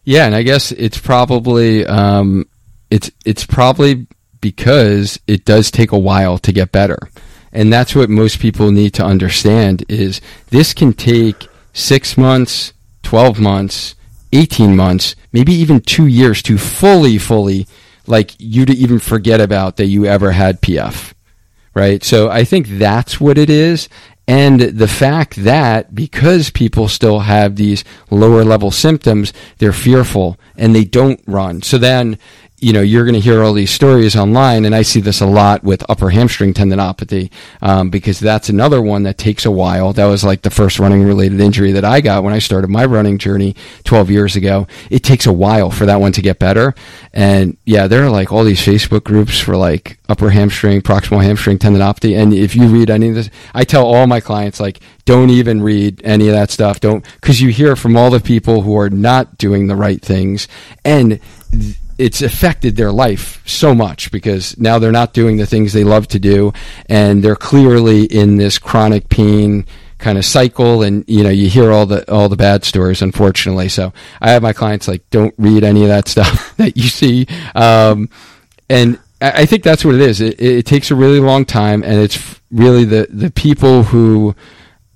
Yeah, and I guess it's probably um, it's it's probably because it does take a while to get better, and that's what most people need to understand is this can take six months, twelve months, eighteen months, maybe even two years to fully, fully like you to even forget about that you ever had PF, right? So I think that's what it is. And the fact that because people still have these lower level symptoms, they're fearful and they don't run. So then you know, you're going to hear all these stories online, and I see this a lot with upper hamstring tendinopathy um, because that's another one that takes a while. That was like the first running related injury that I got when I started my running journey 12 years ago. It takes a while for that one to get better. And yeah, there are like all these Facebook groups for like upper hamstring, proximal hamstring tendinopathy. And if you read any of this, I tell all my clients, like, don't even read any of that stuff. Don't, because you hear from all the people who are not doing the right things. And it's affected their life so much because now they're not doing the things they love to do and they're clearly in this chronic pain kind of cycle and you know you hear all the all the bad stories unfortunately so i have my clients like don't read any of that stuff that you see um, and I think that's what it is. It, it takes a really long time, and it's really the the people who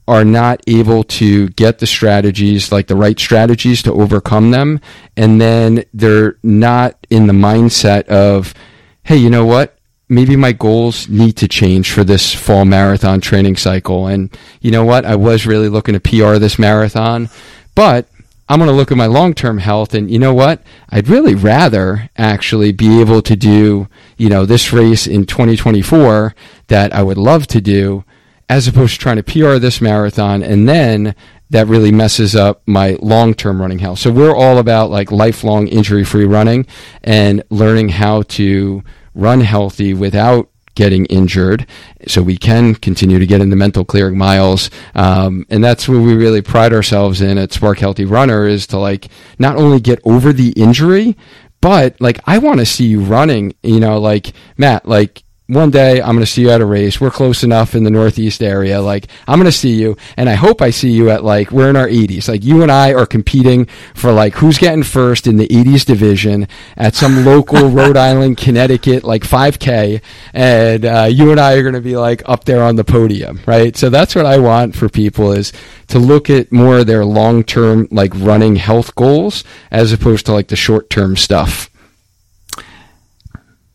are not able to get the strategies, like the right strategies to overcome them. And then they're not in the mindset of, hey, you know what? Maybe my goals need to change for this fall marathon training cycle. And you know what? I was really looking to PR this marathon, but I'm going to look at my long term health. And you know what? I'd really rather actually be able to do, you know, this race in 2024 that I would love to do as opposed to trying to PR this marathon and then that really messes up my long-term running health. So we're all about like lifelong injury-free running and learning how to run healthy without getting injured so we can continue to get in the mental clearing miles um, and that's where we really pride ourselves in at spark healthy runner is to like not only get over the injury but like i want to see you running you know like matt like one day I'm going to see you at a race. We're close enough in the Northeast area. Like, I'm going to see you. And I hope I see you at like, we're in our 80s. Like, you and I are competing for like, who's getting first in the 80s division at some local Rhode Island, Connecticut, like 5K. And uh, you and I are going to be like up there on the podium, right? So that's what I want for people is to look at more of their long term, like running health goals as opposed to like the short term stuff.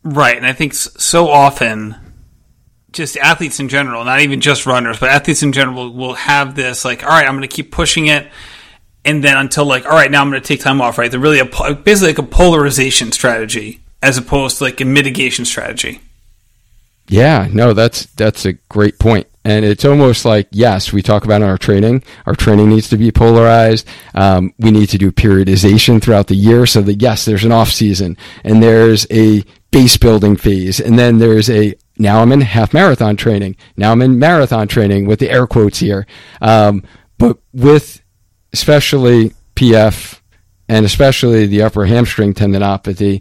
Right, and I think so often, just athletes in general, not even just runners, but athletes in general will have this like, all right, I'm going to keep pushing it, and then until like, all right, now I'm going to take time off. Right, they're really a, basically like a polarization strategy as opposed to like a mitigation strategy. Yeah, no, that's that's a great point. And it's almost like, yes, we talk about in our training. Our training needs to be polarized. Um, we need to do periodization throughout the year so that, yes, there's an off season and there's a base building phase. And then there's a, now I'm in half marathon training. Now I'm in marathon training with the air quotes here. Um, but with especially PF and especially the upper hamstring tendinopathy,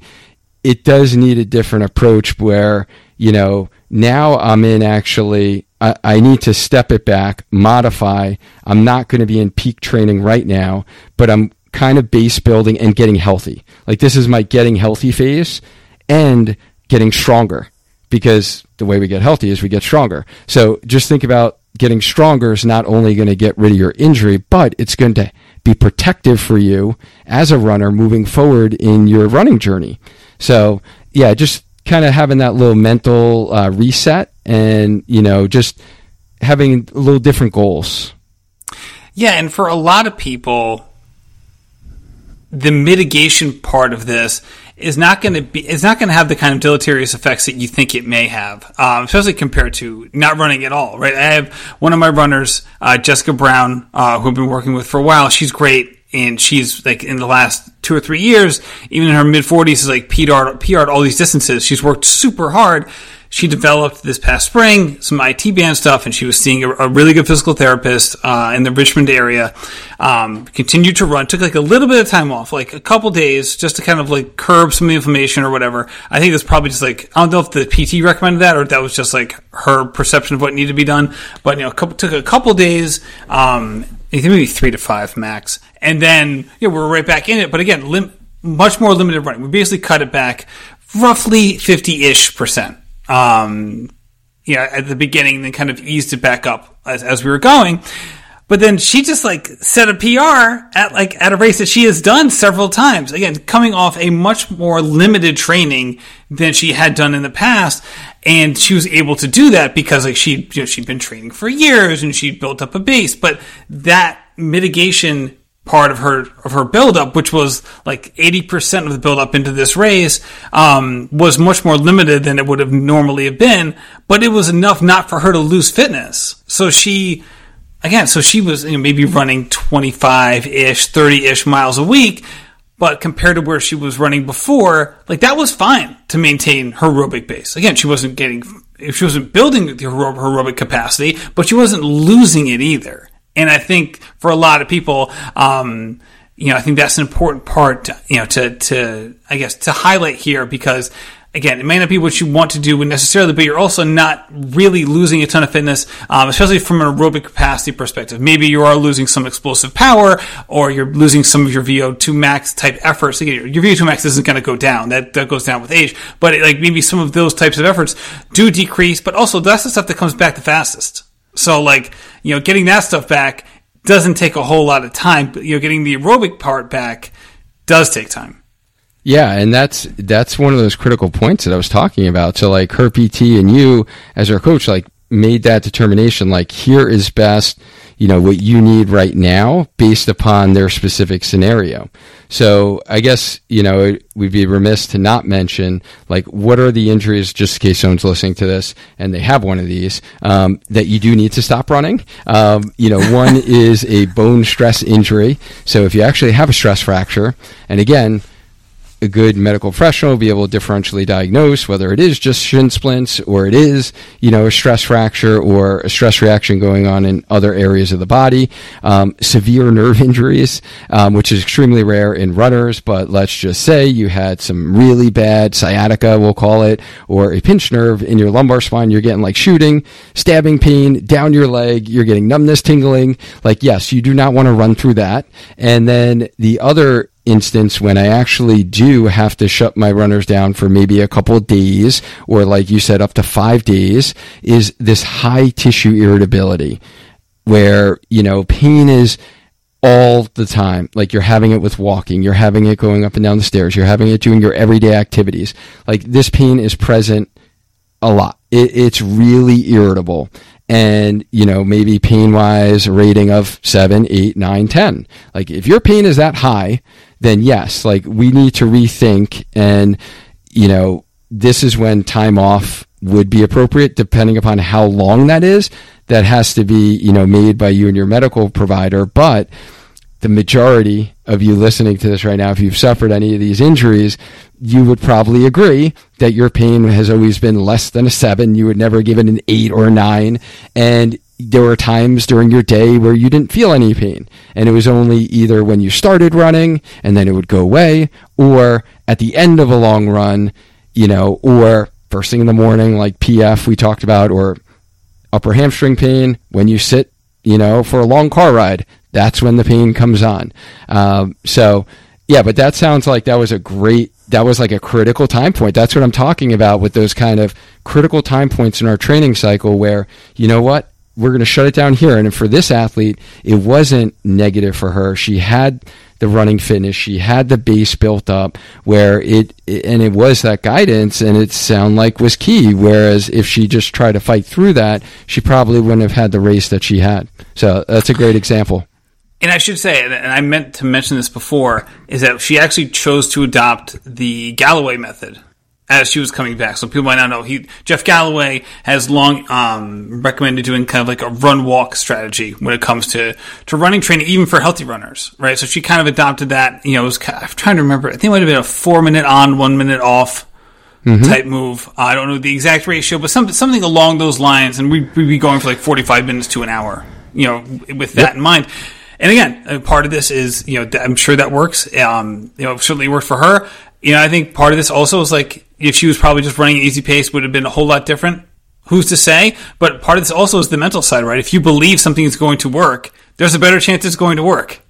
it does need a different approach where, you know, now I'm in actually I, I need to step it back, modify. I'm not going to be in peak training right now, but I'm kind of base building and getting healthy. Like this is my getting healthy phase and getting stronger because the way we get healthy is we get stronger. So just think about getting stronger is not only going to get rid of your injury, but it's going to be protective for you as a runner moving forward in your running journey. So yeah, just kind of having that little mental uh, reset and you know just having a little different goals yeah and for a lot of people the mitigation part of this is not going to be is not going to have the kind of deleterious effects that you think it may have, um, especially compared to not running at all. Right? I have one of my runners, uh, Jessica Brown, uh, who I've been working with for a while. She's great and she's like in the last two or three years, even in her mid 40s, is like PR'd, PR'd all these distances. She's worked super hard. She developed this past spring some IT band stuff, and she was seeing a, a really good physical therapist uh, in the Richmond area. Um, continued to run, took like a little bit of time off, like a couple days, just to kind of like curb some inflammation or whatever. I think that's probably just like I don't know if the PT recommended that or if that was just like her perception of what needed to be done. But you know, a couple, took a couple days. Um, maybe three to five max, and then yeah, we're right back in it. But again, lim- much more limited running. We basically cut it back roughly fifty ish percent. Um, yeah, at the beginning, then kind of eased it back up as, as we were going. But then she just like set a PR at like at a race that she has done several times. Again, coming off a much more limited training than she had done in the past, and she was able to do that because like she you know, she'd been training for years and she built up a base. But that mitigation part of her of her buildup, which was like eighty percent of the buildup into this race, um, was much more limited than it would have normally have been. But it was enough not for her to lose fitness. So she again, so she was you know, maybe running 25 ish, 30 ish miles a week, but compared to where she was running before, like that was fine to maintain her aerobic base. Again, she wasn't getting, if she wasn't building the aerobic capacity, but she wasn't losing it either. And I think for a lot of people, um, you know, I think that's an important part, to, you know, to, to, I guess, to highlight here because again, it may not be what you want to do necessarily, but you're also not really losing a ton of fitness, um, especially from an aerobic capacity perspective. Maybe you are losing some explosive power, or you're losing some of your VO2 max type efforts. Again, your VO2 max isn't going to go down; that that goes down with age. But it, like maybe some of those types of efforts do decrease. But also, that's the stuff that comes back the fastest. So, like you know, getting that stuff back doesn't take a whole lot of time. But you know, getting the aerobic part back does take time. Yeah, and that's that's one of those critical points that I was talking about. So like her PT and you as her coach like made that determination like here is best, you know, what you need right now based upon their specific scenario. So I guess, you know, we'd be remiss to not mention like what are the injuries just in case someone's listening to this and they have one of these um, that you do need to stop running. Um, you know, one is a bone stress injury. So if you actually have a stress fracture, and again, a good medical professional be able to differentially diagnose whether it is just shin splints or it is, you know, a stress fracture or a stress reaction going on in other areas of the body. Um, severe nerve injuries, um, which is extremely rare in runners, but let's just say you had some really bad sciatica, we'll call it, or a pinched nerve in your lumbar spine. You're getting like shooting, stabbing pain down your leg. You're getting numbness, tingling. Like, yes, you do not want to run through that. And then the other instance when I actually do have to shut my runners down for maybe a couple days or like you said up to 5 days is this high tissue irritability where you know pain is all the time. Like you're having it with walking you're having it going up and down the stairs you're having it doing your everyday activities. Like this pain is present a lot. It, it's really irritable. And you know maybe pain wise rating of 7 8 9 10 like if your pain is that high then yes, like we need to rethink and, you know, this is when time off would be appropriate depending upon how long that is. That has to be, you know, made by you and your medical provider. But the majority of you listening to this right now, if you've suffered any of these injuries, you would probably agree that your pain has always been less than a seven. You would never give it an eight or a nine. And there were times during your day where you didn't feel any pain. And it was only either when you started running and then it would go away, or at the end of a long run, you know, or first thing in the morning, like PF we talked about, or upper hamstring pain when you sit, you know, for a long car ride. That's when the pain comes on. Um, so, yeah, but that sounds like that was a great that was like a critical time point. That's what I'm talking about with those kind of critical time points in our training cycle where, you know what, we're going to shut it down here. And for this athlete, it wasn't negative for her. She had the running fitness, she had the base built up where it, and it was that guidance and it sound like was key. Whereas if she just tried to fight through that, she probably wouldn't have had the race that she had. So that's a great example. And I should say, and I meant to mention this before, is that she actually chose to adopt the Galloway method as she was coming back. So people might not know he Jeff Galloway has long um, recommended doing kind of like a run walk strategy when it comes to to running training, even for healthy runners, right? So she kind of adopted that. You know, it was I'm trying to remember. I think it might have been a four minute on, one minute off. Mm-hmm. Type move. I don't know the exact ratio, but some, something along those lines, and we'd, we'd be going for like forty-five minutes to an hour. You know, with that yep. in mind. And again, part of this is, you know, I'm sure that works. Um, you know, certainly worked for her. You know, I think part of this also is like if she was probably just running at easy pace, would have been a whole lot different. Who's to say? But part of this also is the mental side, right? If you believe something is going to work, there's a better chance it's going to work.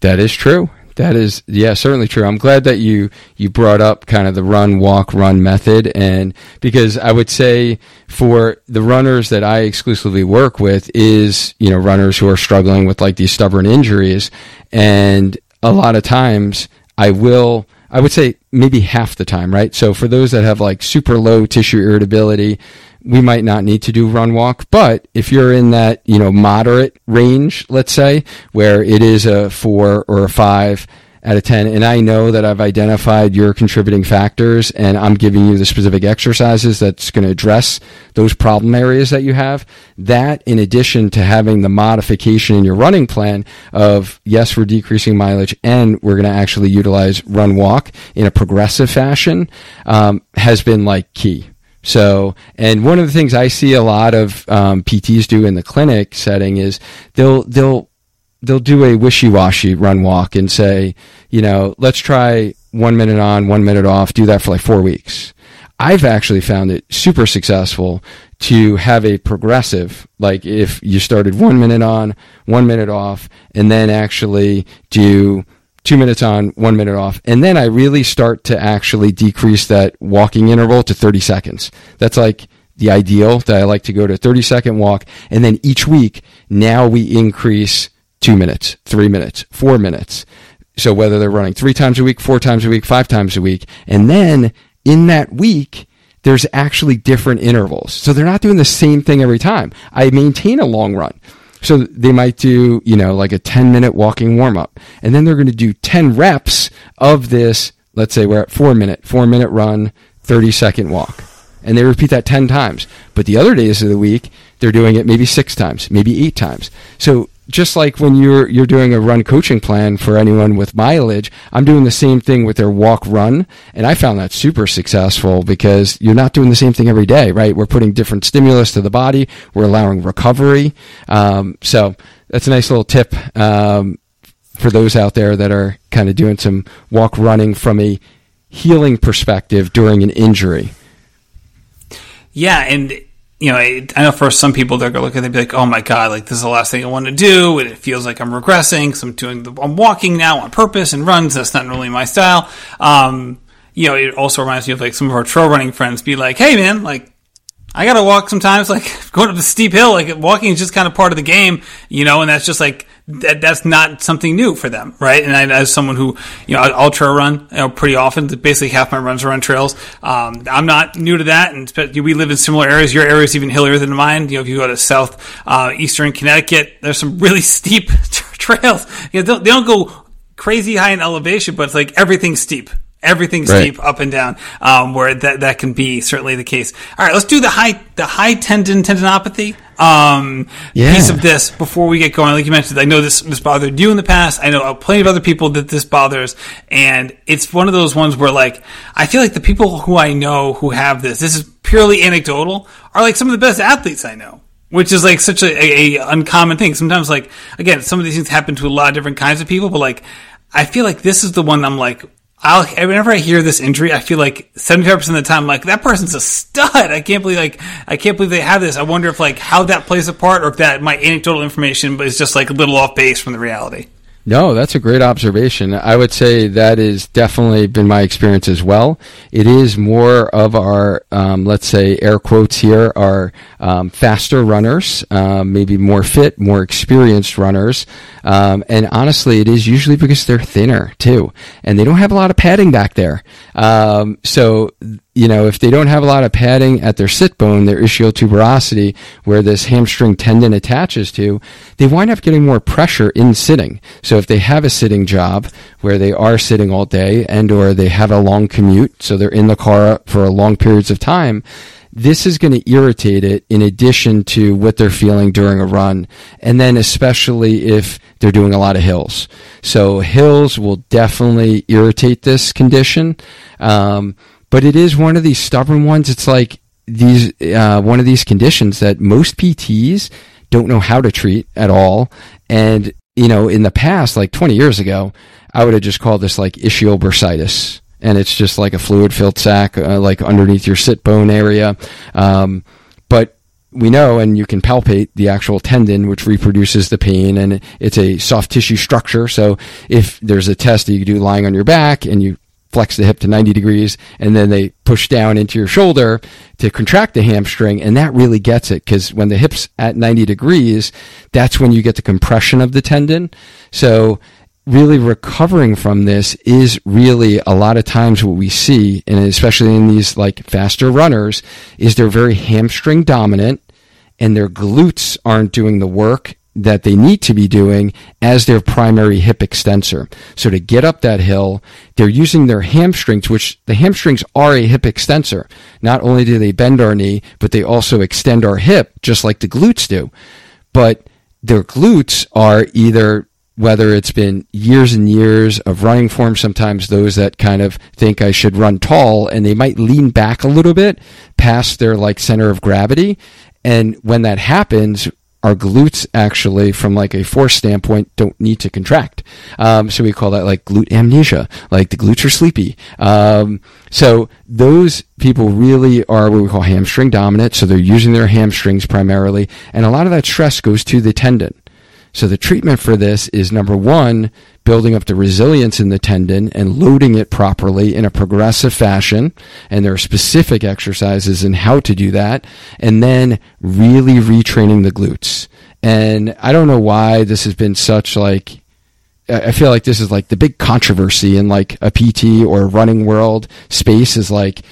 That is true. That is, yeah, certainly true. I'm glad that you you brought up kind of the run, walk, run method, and because I would say for the runners that I exclusively work with is you know runners who are struggling with like these stubborn injuries, and a lot of times I will I would say maybe half the time, right? So for those that have like super low tissue irritability, we might not need to do run walk. But if you're in that, you know, moderate range, let's say, where it is a four or a five, out of 10 and I know that I've identified your contributing factors and I'm giving you the specific exercises that's going to address those problem areas that you have. That in addition to having the modification in your running plan of yes we're decreasing mileage and we're going to actually utilize run walk in a progressive fashion um, has been like key. So, and one of the things I see a lot of um, PTs do in the clinic setting is they'll they'll they'll do a wishy-washy run walk and say, you know, let's try one minute on, one minute off, do that for like four weeks. I've actually found it super successful to have a progressive, like if you started one minute on, one minute off, and then actually do two minutes on, one minute off. And then I really start to actually decrease that walking interval to 30 seconds. That's like the ideal that I like to go to 30 second walk. And then each week, now we increase two minutes, three minutes, four minutes. So whether they're running three times a week, four times a week, five times a week, and then in that week, there's actually different intervals. So they're not doing the same thing every time. I maintain a long run. So they might do, you know, like a 10 minute walking warm up. And then they're going to do 10 reps of this. Let's say we're at four minute, four minute run, 30 second walk. And they repeat that 10 times. But the other days of the week, they're doing it maybe six times, maybe eight times. So just like when you're you're doing a run coaching plan for anyone with mileage, I'm doing the same thing with their walk run, and I found that super successful because you're not doing the same thing every day, right? We're putting different stimulus to the body, we're allowing recovery. Um, so that's a nice little tip um, for those out there that are kind of doing some walk running from a healing perspective during an injury. Yeah, and you know, I, I know for some people they're gonna look at it be like, "Oh my god, like this is the last thing I want to do," and it feels like I'm regressing. So I'm doing, the, I'm walking now on purpose and runs. That's not really my style. Um, you know, it also reminds me of like some of our trail running friends be like, "Hey man, like I gotta walk sometimes, like going up the steep hill. Like walking is just kind of part of the game, you know, and that's just like that, that's not something new for them, right? And I, as someone who, you know, I'll trail run, you know, pretty often. Basically, half my runs are on trails. Um, I'm not new to that, and we live in similar areas. Your area is even hillier than mine. You know, if you go to south uh, eastern Connecticut, there's some really steep trails. You know, they don't go crazy high in elevation, but it's like everything's steep everything's right. steep up and down um, where that that can be certainly the case. All right let's do the high the high tendon tendinopathy um, yeah. piece of this before we get going. Like you mentioned i know this this bothered you in the past. I know plenty of other people that this bothers. And it's one of those ones where like i feel like the people who i know who have this this is purely anecdotal are like some of the best athletes i know which is like such a, a, a uncommon thing. Sometimes like again some of these things happen to a lot of different kinds of people but like I feel like this is the one I'm like, I'll, whenever I hear this injury, I feel like 75% of the time, like, that person's a stud. I can't believe, like, I can't believe they have this. I wonder if, like, how that plays a part or if that, my anecdotal information is just, like, a little off base from the reality. No, that's a great observation. I would say that has definitely been my experience as well. It is more of our, um, let's say, air quotes here, are um, faster runners, um, maybe more fit, more experienced runners. Um, and honestly, it is usually because they're thinner too, and they don't have a lot of padding back there. Um, so you know, if they don't have a lot of padding at their sit bone, their ischial tuberosity, where this hamstring tendon attaches to, they wind up getting more pressure in sitting. So if they have a sitting job where they are sitting all day and or they have a long commute, so they're in the car for long periods of time, this is going to irritate it in addition to what they're feeling during a run. And then especially if they're doing a lot of hills. So hills will definitely irritate this condition. Um, but it is one of these stubborn ones. It's like these uh, one of these conditions that most PTs don't know how to treat at all. And you know, in the past, like 20 years ago, I would have just called this like ischial bursitis, and it's just like a fluid filled sac, uh, like underneath your sit bone area. Um, but we know, and you can palpate the actual tendon, which reproduces the pain, and it's a soft tissue structure. So if there's a test that you do lying on your back and you flex the hip to 90 degrees and then they push down into your shoulder to contract the hamstring and that really gets it because when the hip's at 90 degrees that's when you get the compression of the tendon. So really recovering from this is really a lot of times what we see and especially in these like faster runners is they're very hamstring dominant and their glutes aren't doing the work that they need to be doing as their primary hip extensor. So to get up that hill, they're using their hamstrings, which the hamstrings are a hip extensor. Not only do they bend our knee, but they also extend our hip just like the glutes do. But their glutes are either whether it's been years and years of running form, sometimes those that kind of think I should run tall and they might lean back a little bit past their like center of gravity. And when that happens, our glutes actually from like a force standpoint don't need to contract. Um, so we call that like glute amnesia like the glutes are sleepy. Um, so those people really are what we call hamstring dominant. So they're using their hamstrings primarily. And a lot of that stress goes to the tendon so the treatment for this is number one, building up the resilience in the tendon and loading it properly in a progressive fashion. And there are specific exercises in how to do that. And then really retraining the glutes. And I don't know why this has been such like, I feel like this is like the big controversy in like a PT or running world space is like,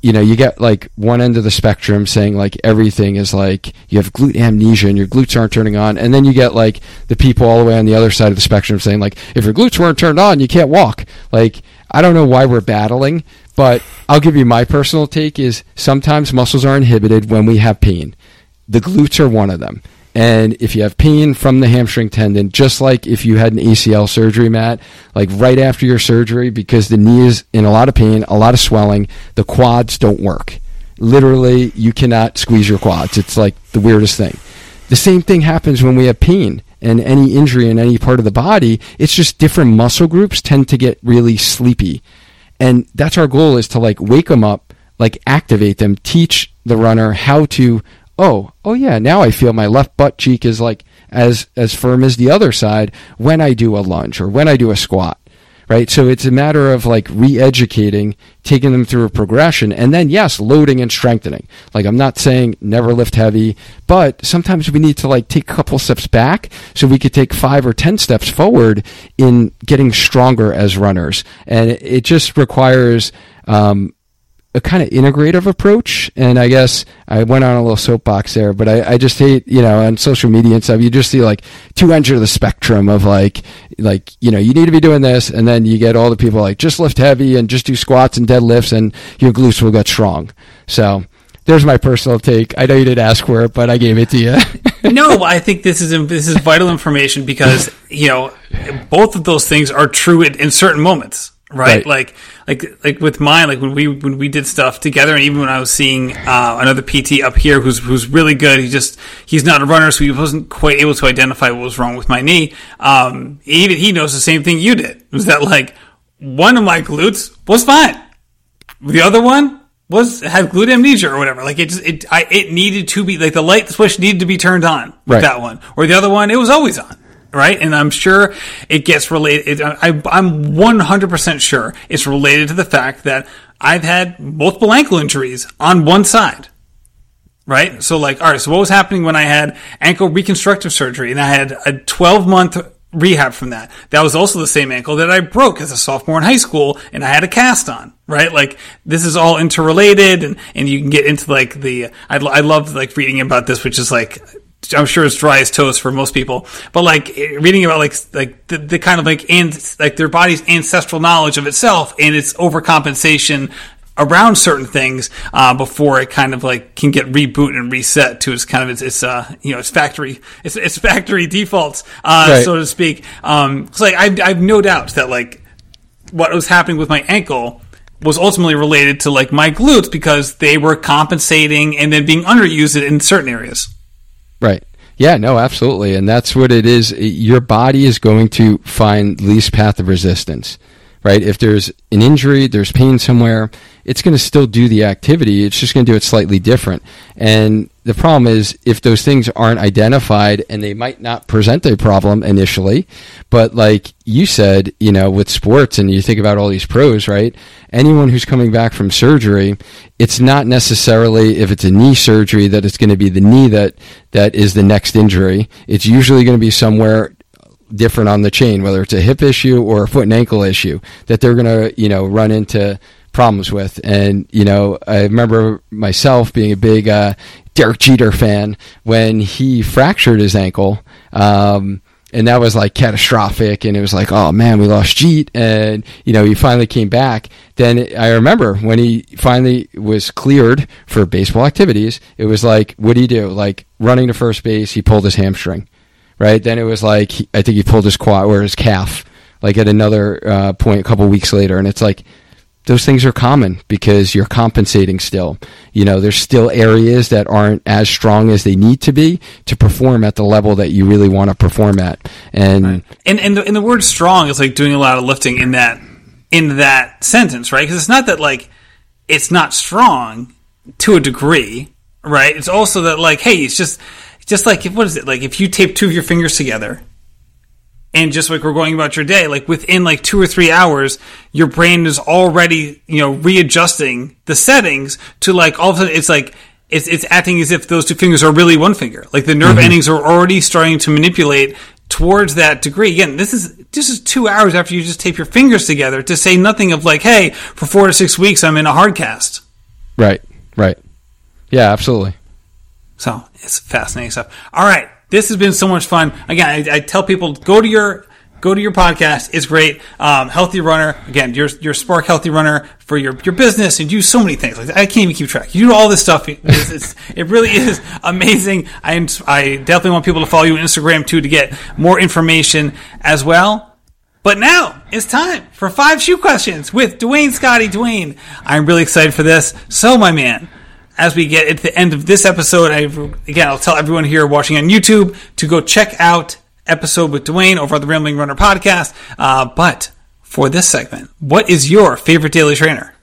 you know, you get like one end of the spectrum saying like everything is like you have glute amnesia and your glutes aren't turning on, and then you get like the people all the way on the other side of the spectrum saying like if your glutes weren't turned on, you can't walk. Like I don't know why we're battling, but I'll give you my personal take is sometimes muscles are inhibited when we have pain. The glutes are one of them. And if you have pain from the hamstring tendon, just like if you had an ACL surgery, Matt, like right after your surgery, because the knee is in a lot of pain, a lot of swelling, the quads don't work. Literally, you cannot squeeze your quads. It's like the weirdest thing. The same thing happens when we have pain and any injury in any part of the body. It's just different muscle groups tend to get really sleepy. And that's our goal is to like wake them up, like activate them, teach the runner how to oh, oh yeah, now I feel my left butt cheek is like as as firm as the other side when I do a lunge or when I do a squat. Right? So it's a matter of like re-educating, taking them through a progression, and then yes, loading and strengthening. Like I'm not saying never lift heavy, but sometimes we need to like take a couple steps back so we could take five or ten steps forward in getting stronger as runners. And it just requires um, a kind of integrative approach. And I guess I went on a little soapbox there, but I, I just hate, you know, on social media and stuff, you just see like two ends of the spectrum of like, like, you know, you need to be doing this. And then you get all the people like, just lift heavy and just do squats and deadlifts and your glutes will get strong. So there's my personal take. I know you didn't ask for it, but I gave it to you. no, I think this is this is vital information because you know both of those things are true in, in certain moments right? right? Like, like, like with mine, like when we when we did stuff together, and even when I was seeing uh, another PT up here who's who's really good, he just he's not a runner, so he wasn't quite able to identify what was wrong with my knee. Um, even he knows the same thing you did. Was that like one of my glutes was fine, the other one was had glute amnesia or whatever. Like it just it I, it needed to be like the light switch needed to be turned on with right. that one, or the other one it was always on right? And I'm sure it gets related. I, am 100% sure it's related to the fact that I've had multiple ankle injuries on one side. Right? So like, all right, so what was happening when I had ankle reconstructive surgery and I had a 12 month rehab from that. That was also the same ankle that I broke as a sophomore in high school and I had a cast on, right? Like this is all interrelated and, and you can get into like the, I, I love like reading about this, which is like, I'm sure it's dry as toast for most people, but like reading about like, like the, the kind of like, and like their body's ancestral knowledge of itself and its overcompensation around certain things uh, before it kind of like can get reboot and reset to its kind of its, its uh, you know its factory its, its factory defaults uh, right. so to speak. Um, so like I've, I've no doubt that like what was happening with my ankle was ultimately related to like my glutes because they were compensating and then being underused in certain areas. Right. Yeah, no, absolutely. And that's what it is. Your body is going to find least path of resistance, right? If there's an injury, there's pain somewhere, it's going to still do the activity. It's just going to do it slightly different. And the problem is if those things aren't identified and they might not present a problem initially, but like you said, you know, with sports and you think about all these pros, right? Anyone who's coming back from surgery, it's not necessarily if it's a knee surgery that it's going to be the knee that that is the next injury. It's usually going to be somewhere different on the chain, whether it's a hip issue or a foot and ankle issue that they're going to, you know, run into problems with. And, you know, I remember myself being a big uh, Derek Jeter fan when he fractured his ankle. Um, and that was like catastrophic. And it was like, oh man, we lost Jeet. And, you know, he finally came back. Then I remember when he finally was cleared for baseball activities, it was like, what do you do? Like running to first base, he pulled his hamstring, right? Then it was like, I think he pulled his quad or his calf, like at another uh, point a couple weeks later. And it's like, those things are common because you're compensating still. You know, there's still areas that aren't as strong as they need to be to perform at the level that you really want to perform at. And right. and and the, and the word strong is like doing a lot of lifting in that in that sentence, right? Because it's not that like it's not strong to a degree, right? It's also that like, hey, it's just just like if what is it like if you tape two of your fingers together and just like we're going about your day, like within like two or three hours, your brain is already, you know, readjusting the settings to like all of a sudden it's like it's it's acting as if those two fingers are really one finger. Like the nerve mm-hmm. endings are already starting to manipulate towards that degree. Again, this is this is two hours after you just tape your fingers together to say nothing of like, hey, for four to six weeks I'm in a hard cast. Right, right. Yeah, absolutely. So it's fascinating stuff. All right. This has been so much fun. Again, I, I tell people go to your go to your podcast. It's great. Um, healthy runner. Again, your your Spark Healthy Runner for your your business and do so many things. Like I can't even keep track. You do all this stuff. It's, it's, it really is amazing. I I definitely want people to follow you on Instagram too to get more information as well. But now it's time for five shoe questions with Duane Scotti Duane. I'm really excited for this. So, my man, as we get at the end of this episode, I, again, I'll tell everyone here watching on YouTube to go check out episode with Duane over at the Rambling Runner podcast. Uh, but for this segment, what is your favorite daily trainer?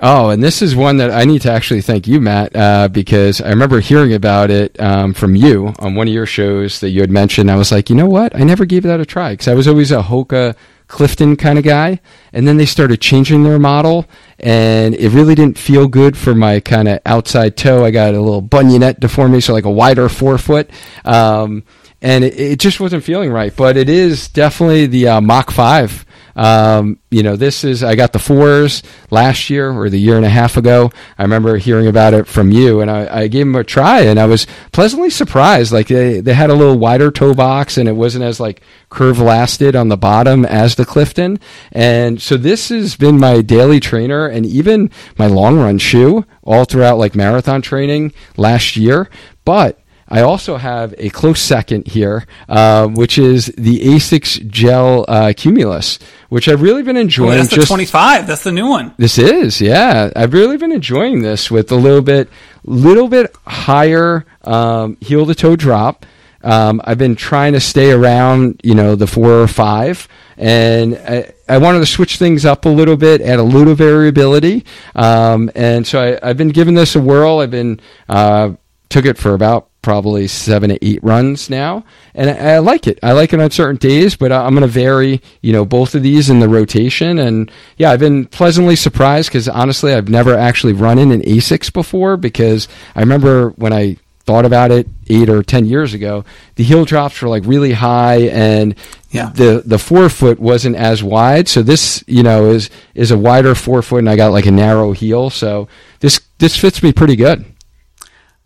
Oh, and this is one that I need to actually thank you, Matt, uh, because I remember hearing about it um, from you on one of your shows that you had mentioned. I was like, you know what? I never gave that a try because I was always a Hoka Clifton kind of guy. And then they started changing their model, and it really didn't feel good for my kind of outside toe. I got a little bunionette deformity, so like a wider forefoot. Um, and it, it, just wasn't feeling right. But it is definitely the uh, Mach 5 um, you know, this is, I got the fours last year or the year and a half ago. I remember hearing about it from you and I, I gave them a try and I was pleasantly surprised. Like they, they had a little wider toe box and it wasn't as like curve lasted on the bottom as the Clifton. And so this has been my daily trainer and even my long run shoe all throughout like marathon training last year. But I also have a close second here, uh, which is the Asics Gel uh, Cumulus, which I've really been enjoying. Oh, that's the 25. That's the new one. This is, yeah. I've really been enjoying this with a little bit, little bit higher um, heel to toe drop. Um, I've been trying to stay around, you know, the four or five, and I, I wanted to switch things up a little bit, add a little variability, um, and so I, have been giving this a whirl. I've been uh, took it for about probably seven to eight runs now, and I, I like it. I like it on certain days, but I'm going to vary, you know, both of these in the rotation. And yeah, I've been pleasantly surprised because honestly, I've never actually run in an Asics before because I remember when I thought about it eight or ten years ago, the heel drops were like really high, and Yeah. the the forefoot wasn't as wide. So this, you know, is is a wider forefoot, and I got like a narrow heel. So this this fits me pretty good.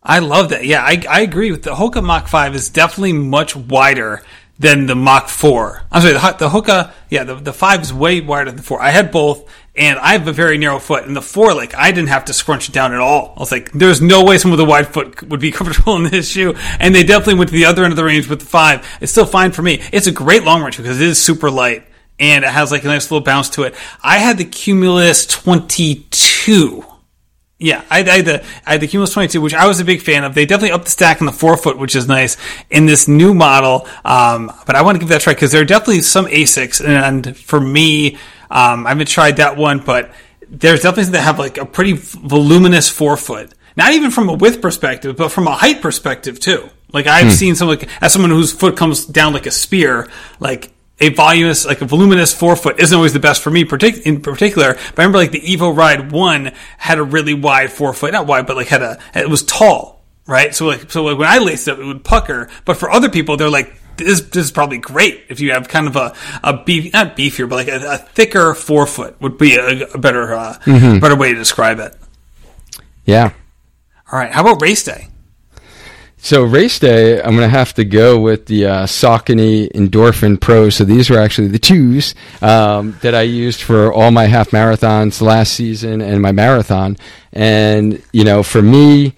I love that. Yeah, I, I agree with the Hoka Mach 5 is definitely much wider than the Mach 4. I'm sorry, the, the Hoka, yeah, the, the 5 is way wider than the 4. I had both, and I have a very narrow foot. And the 4, like, I didn't have to scrunch it down at all. I was like, there's no way someone with a wide foot would be comfortable in this shoe. And they definitely went to the other end of the range with the 5. It's still fine for me. It's a great long range because it is super light. And it has like a nice little bounce to it. I had the Cumulus 22. Yeah, I, I had the I had the Cumulus 22, which I was a big fan of. They definitely upped the stack in the forefoot, which is nice in this new model. Um, but I want to give that a try because there are definitely some Asics, and for me, um, I haven't tried that one, but there's definitely some that have like a pretty voluminous forefoot. Not even from a width perspective, but from a height perspective too. Like I've seen some like as someone whose foot comes down like a spear, like a voluminous, like a voluminous forefoot isn't always the best for me partic- in particular. But I remember like the Evo Ride 1 had a really wide forefoot, not wide, but like had a, it was tall, right? So like, so like when I laced it, it would pucker. But for other people, they're like, this, this is probably great if you have kind of a, a beef, not beefier, but like a, a thicker forefoot would be a, a better, uh, better way to describe it. Yeah. All right. How about race day? So race day, I'm going to have to go with the uh, Saucony Endorphin Pro. So these were actually the twos um, that I used for all my half marathons last season and my marathon. And you know, for me,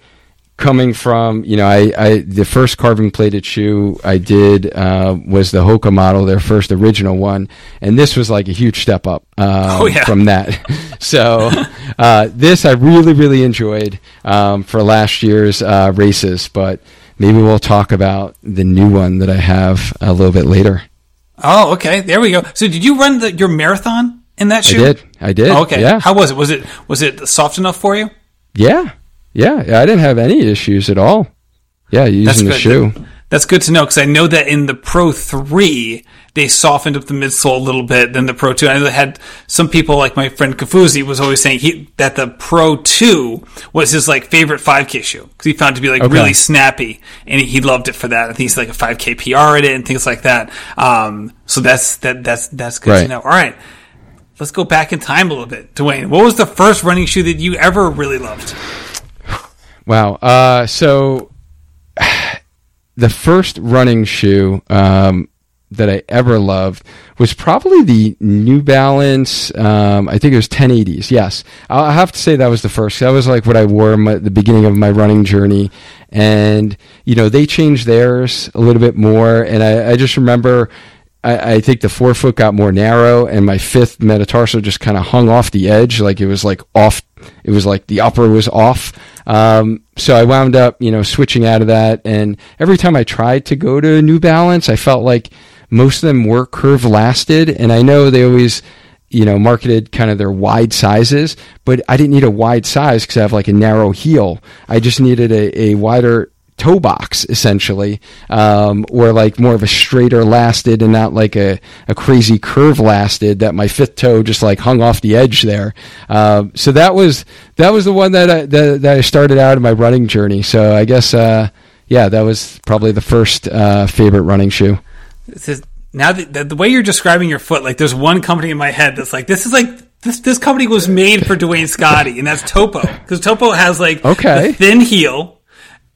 coming from you know, I, I the first carbon plated shoe I did uh, was the Hoka model, their first original one, and this was like a huge step up um, Oh, yeah. from that. so uh, this I really really enjoyed um, for last year's uh, races, but maybe we'll talk about the new one that I have a little bit later. Oh, okay. There we go. So did you run the, your marathon in that shoe I did, I did. Oh, okay. yeah, How was it? Was it was it soft enough for you? yeah, yeah. I didn't have any issues at all. Yeah, using the shoe. That's good to know because I know that in the Pro 3, they softened up the midsole a little bit than the Pro 2. I know they had some people, like my friend Kafuzi, was always saying he, that the Pro 2 was his like favorite 5K shoe because he found it to be like Okay. really snappy and he, loved it for that. I think he's like a 5K PR in it and things like that. Um, so that's that that's that's good to know. All right. Let's go back in time a little bit. Duane, what was the first running shoe that you ever really loved? Wow. Uh, so the first running shoe um, that I ever loved was probably the New Balance. Um, I think it was 1080s. Yes, I'll have to say that was the first. That was like what I wore at the beginning of my running journey, and you know they changed theirs a little bit more, and I, I just remember. I, I think the forefoot got more narrow, and my fifth metatarsal just kind of hung off the edge, like it was like off. It was like the upper was off. Um, so I wound up, you know, switching out of that. And every time I tried to go to New Balance, I felt like most of them were curve lasted. And I know they always, you know, marketed kind of their wide sizes, but I didn't need a wide size because I have like a narrow heel. I just needed a, a wider toe box essentially um, or like more of a straighter lasted and not like a, a crazy curve lasted that my fifth toe just like hung off the edge there um, so that was that was the one that I, that, that I started out in my running journey so I guess uh, yeah that was probably the first uh, favorite running shoe This is, now the, the, the way you're describing your foot, like there's one company in my head that's like, this is like, this, this company was made for Duane Scotti, and that's Topo. Because Topo has like Okay. the thin heel,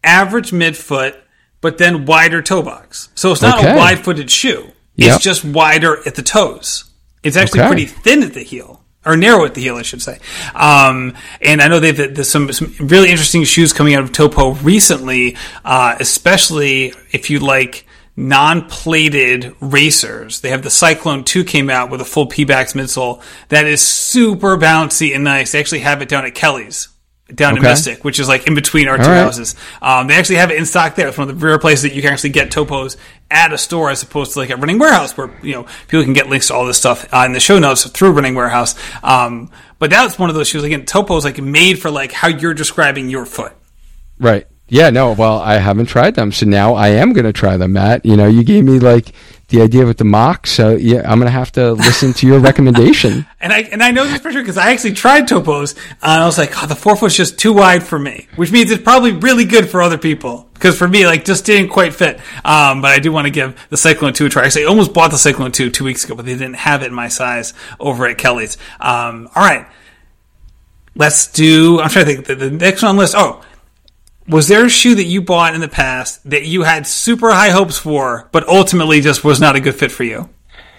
average midfoot, but then wider toe box. So it's not Okay. a wide footed shoe. It's just wider at the toes. It's actually Okay. pretty thin at the heel. Or narrow at the heel, I should say. Um, and I know they've there's some, some really interesting shoes coming out of Topo recently, uh, especially if you like non-plated racers. They have the Cyclone 2 came out with a full Pebax midsole that is super bouncy and nice. They actually have it down at Kelly's. Down in Okay. Mystic, which is like in between our two right. houses. Um, they actually have it in stock there. It's one of the rare places that you can actually get topos at a store as opposed to like a running warehouse where, you know, people can get links to all this stuff uh, in the show notes through running warehouse. Um, but that's one of those shoes. Again, Topos like made for like how you're describing your foot. Right. Yeah, no, well, I haven't tried them, so now I am going to try them, Matt. You know, you gave me like the idea with the Mach, so yeah, I'm going to have to listen to your recommendation. And I and I know this for sure because I actually tried topos. Uh, and I was like, oh, the forefoot's just too wide for me, which means it's probably really good for other people because for me, like, just didn't quite fit. Um, but I do want to give the Cyclone 2 a try. Actually, I almost bought the Cyclone 2 two weeks ago, but they didn't have it in my size over at Kelly's. Um, all right. Let's do, I'm trying to think, the, the next one on the list. Oh, was there a shoe that you bought in the past that you had super high hopes for, but ultimately just was not a good fit for you?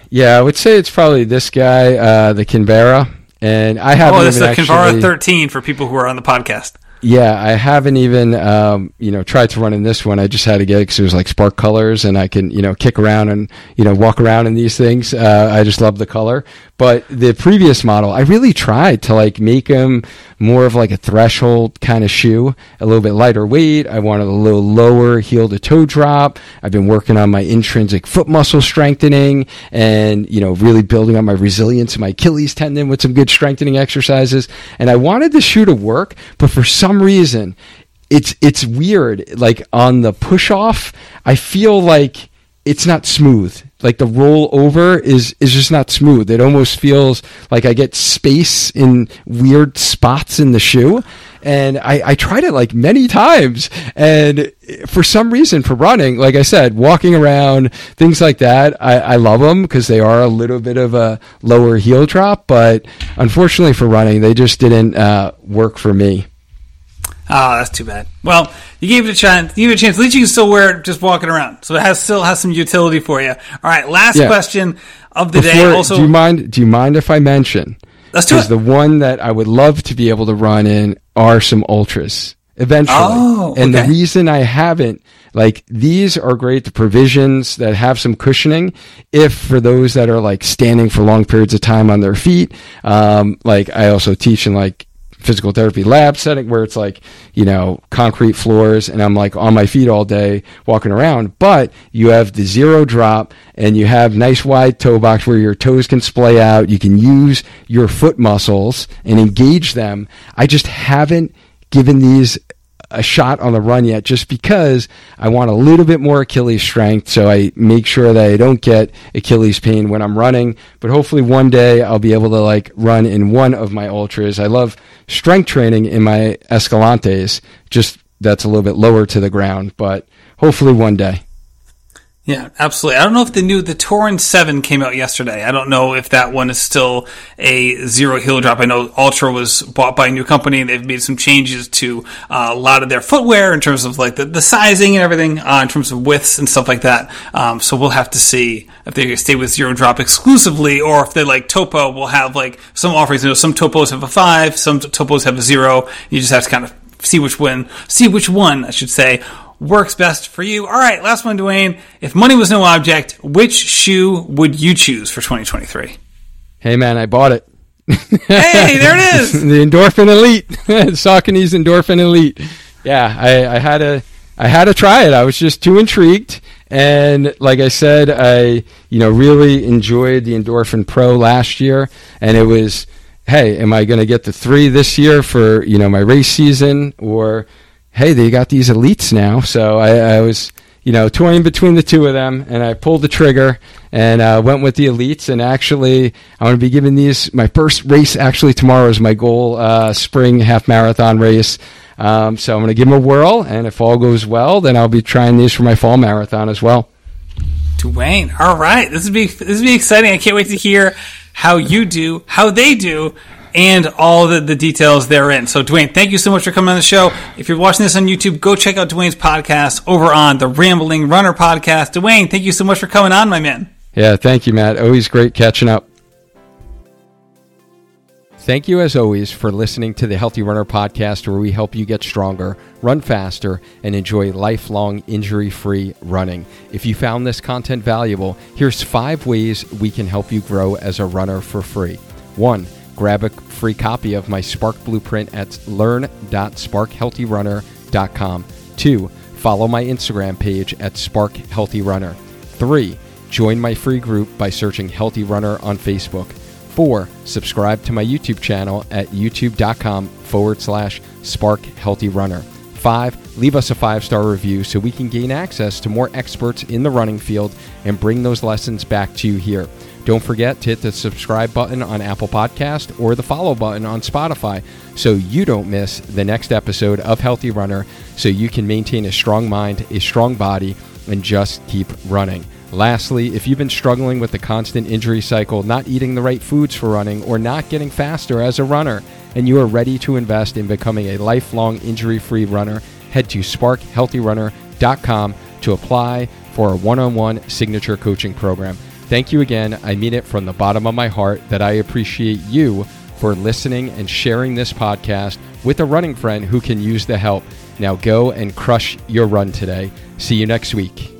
Yeah, I would say it's probably this guy, uh, the Kinvara. And I haven't. Oh, this is the actually, Kinvara 13 for people who are on the podcast. Yeah, I haven't even um, you know tried to run in this one. I just had to get it because it was like spark colors, and I can you know kick around and you know walk around in these things. Uh, I just love the color. But the previous model, I really tried to like make them more of like a threshold kind of shoe, a little bit lighter weight. I wanted a little lower heel to toe drop. I've been working on my intrinsic foot muscle strengthening and, you know, really building up my resilience in my Achilles tendon with some good strengthening exercises. And I wanted the shoe to work, but for some reason, it's, it's weird. Like on the push off, I feel like it's not smooth like the roll over is is just not smooth. It almost feels like I get space in weird spots in the shoe. And I, I tried it like many times. And for some reason, for running, like I said, walking around, things like that, I, I love them because they are a little bit of a lower heel drop. But unfortunately for running, they just didn't uh, work for me. Oh, that's too bad. Well, you gave it a chance. You gave it a chance. At least you can still wear it just walking around. So it has still has some utility for you. All right, last yeah. question of the Before, day. Also, do you mind? Do you mind if I mention? Let's do it. The one that I would love to be able to run in are some Altras eventually. Oh, okay. And the reason I haven't, like, these are great, the provisions that have some cushioning. If for those that are like standing for long periods of time on their feet, um, like I also teach in like physical therapy lab setting where it's like, you know, concrete floors and I'm like on my feet all day walking around, but you have the zero drop and you have nice wide toe box where your toes can splay out. You can use your foot muscles and engage them. I just haven't given these a shot on the run yet just because I want a little bit more Achilles strength so I make sure that I don't get Achilles pain when I'm running. But hopefully one day I'll be able to like run in one of my Altras. I love strength training in my Escalantes, just that's a little bit lower to the ground, but hopefully one day. Yeah, absolutely. I don't know if the new the Torin Seven came out yesterday. I don't know if that one is still a zero heel drop. I know Altra was bought by a new company and they've made some changes to uh, a lot of their footwear in terms of like the, the sizing and everything, uh, in terms of widths and stuff like that. Um, so we'll have to see if they stay with zero drop exclusively or if they like Topo will have like some offerings. You know, some Topos have a five, some Topos have a zero. You just have to kind of see which one, see which one I should say works best for you. All right, last one, Duane. If money was no object, which shoe would you choose for 2023? Hey, man, I bought it. hey, there it is. the Endorphin Elite, Saucony's Endorphin Elite. Yeah, I, I had to, I had to try it. I was just too intrigued, and like I said, I, you know, really enjoyed the Endorphin Pro last year, and it was, hey, am I going to get the three this year for you know my race season, or hey, they got these elites now. So I, I was, you know, toying between the two of them, and I pulled the trigger and uh, went with the elites. And actually, I'm going to be giving these my first race. Actually, tomorrow is my goal, uh, spring half marathon race. Um, so I'm going to give them a whirl, and if all goes well, then I'll be trying these for my fall marathon as well. Duane, all right, this would be this would be exciting. I can't wait to hear how you do, how they do, and all the, the details therein. So, Duane, thank you so much for coming on the show. If you're watching this on YouTube, go check out Duane's podcast over on the Rambling Runner podcast. Duane, thank you so much for coming on, my man. Yeah, thank you, Matt. Always great catching up. Thank you, as always, for listening to the Healthy Runner podcast, where we help you get stronger, run faster, and enjoy lifelong injury free running. If you found this content valuable, here's five ways we can help you grow as a runner for free. One, Grab a free copy of my Spark Blueprint at learn.sparkhealthyrunner.com. Two, follow my Instagram page at Spark Healthy Runner. Three, join my free group by searching Healthy Runner on Facebook. Four, subscribe to my YouTube channel at youtube.com forward slash Spark Healthy Runner. Five, leave us a five star review so we can gain access to more experts in the running field and bring those lessons back to you here. Don't forget to hit the subscribe button on Apple Podcast or the follow button on Spotify so you don't miss the next episode of Healthy Runner so you can maintain a strong mind, a strong body, and just keep running. Lastly, if you've been struggling with the constant injury cycle, not eating the right foods for running, or not getting faster as a runner, and you are ready to invest in becoming a lifelong injury free runner, head to sparkhealthyrunner.com to apply for a one on one signature coaching program. Thank you again. I mean it from the bottom of my heart that I appreciate you for listening and sharing this podcast with a running friend who can use the help. Now go and crush your run today. See you next week.